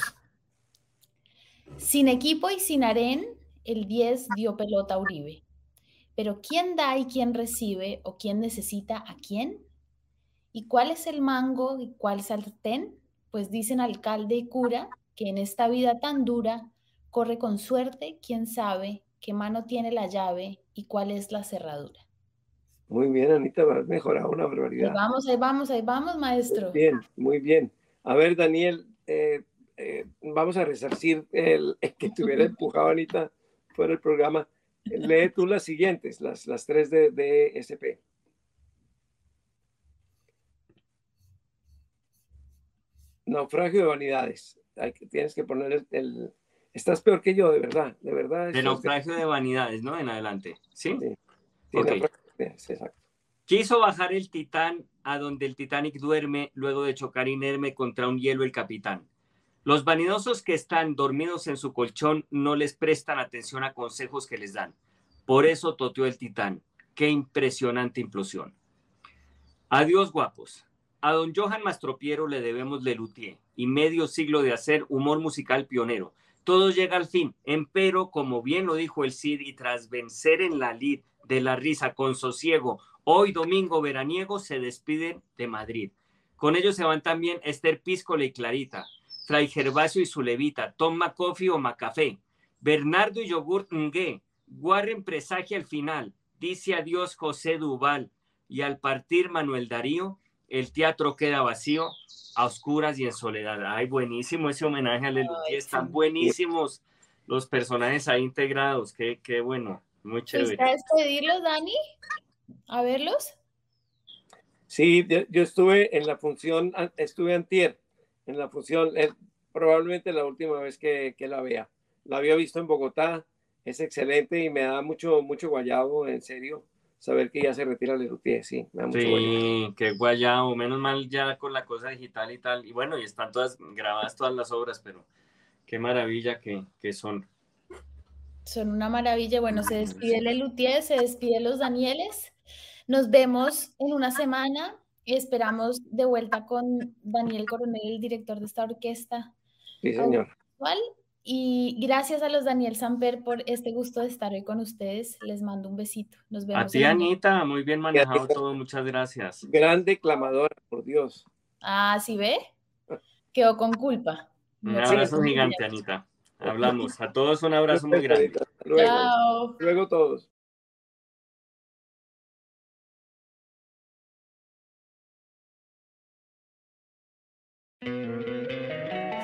Sin equipo y sin aren, el 10 dio pelota a Uribe. Pero ¿quién da y quién recibe o quién necesita a quién? ¿Y cuál es el mango y cuál sartén? Pues dicen alcalde y cura que en esta vida tan dura corre con suerte, quién sabe, qué mano tiene la llave y cuál es la cerradura. Muy bien, Anita, has mejorado una barbaridad. Ahí vamos, ahí vamos, ahí vamos, maestro. Muy bien, muy bien. A ver, Daniel, eh, eh, vamos a resarcir el, que te hubiera empujado, Anita, fuera el programa. Lee tú las siguientes, las, las tres de, de SP. Naufragio de vanidades. Hay, tienes que poner el, Estás peor que yo, de verdad, de verdad. De naufragio de vanidades, ¿no? En adelante. ¿Sí? sí. exacto. Quiso bajar el Titán a donde el Titanic duerme luego de chocar inerme contra un hielo el capitán. Los vanidosos que están dormidos en su colchón no les prestan atención a consejos que les dan. Por eso toteó el Titán. Qué impresionante implosión. Adiós, guapos. A don Johan Mastropiero le debemos Lelutier y medio siglo de hacer humor musical pionero todo llega al fin. Empero, como bien lo dijo el Cid, y tras vencer en la lid de la risa con sosiego, hoy domingo veraniego, se despiden de Madrid. Con ellos se van también Esther Píscola y Clarita, Fray Gervasio y su levita, Tom o Macafé, Bernardo y Yogurt Ngue, Warren presagia al final, dice adiós José Duval, y al partir Manuel Darío, el teatro queda vacío, a oscuras y en soledad. Ay, buenísimo ese homenaje a Lelutier, están buenísimos los personajes ahí integrados, qué, qué bueno, muy chévere. ¿Fuiste a despedirlos, Dani? ¿A verlos? Sí, yo, yo estuve en la función, estuve antier, en la función, eh, probablemente la última vez que, que la vea. La había visto en Bogotá, es excelente y me da mucho, mucho guayabo, en serio, saber que ya se retira Lelutier, sí, me da mucho guayabo. Sí, qué guayao, menos mal ya con la cosa digital y tal. Y bueno, y están todas grabadas todas las obras, pero qué maravilla que, que son. Son una maravilla. Bueno, se despide Lelutier, se despide los Danieles. Nos vemos en una semana. Esperamos de vuelta con Daniel Coronel, el director de esta orquesta Sí, señor. audiovisual. Y gracias a los Daniel Samper por este gusto de estar hoy con ustedes. Les mando un besito. Nos A vemos. ti, en un- Anita, muy bien manejado todo, muchas gracias. Gran declamadora, por Dios. Ah, ¿sí ve? Quedó con culpa. Un No abrazo gigante, Anita. Hablamos. A todos un abrazo muy grande. Luego. Luego todos.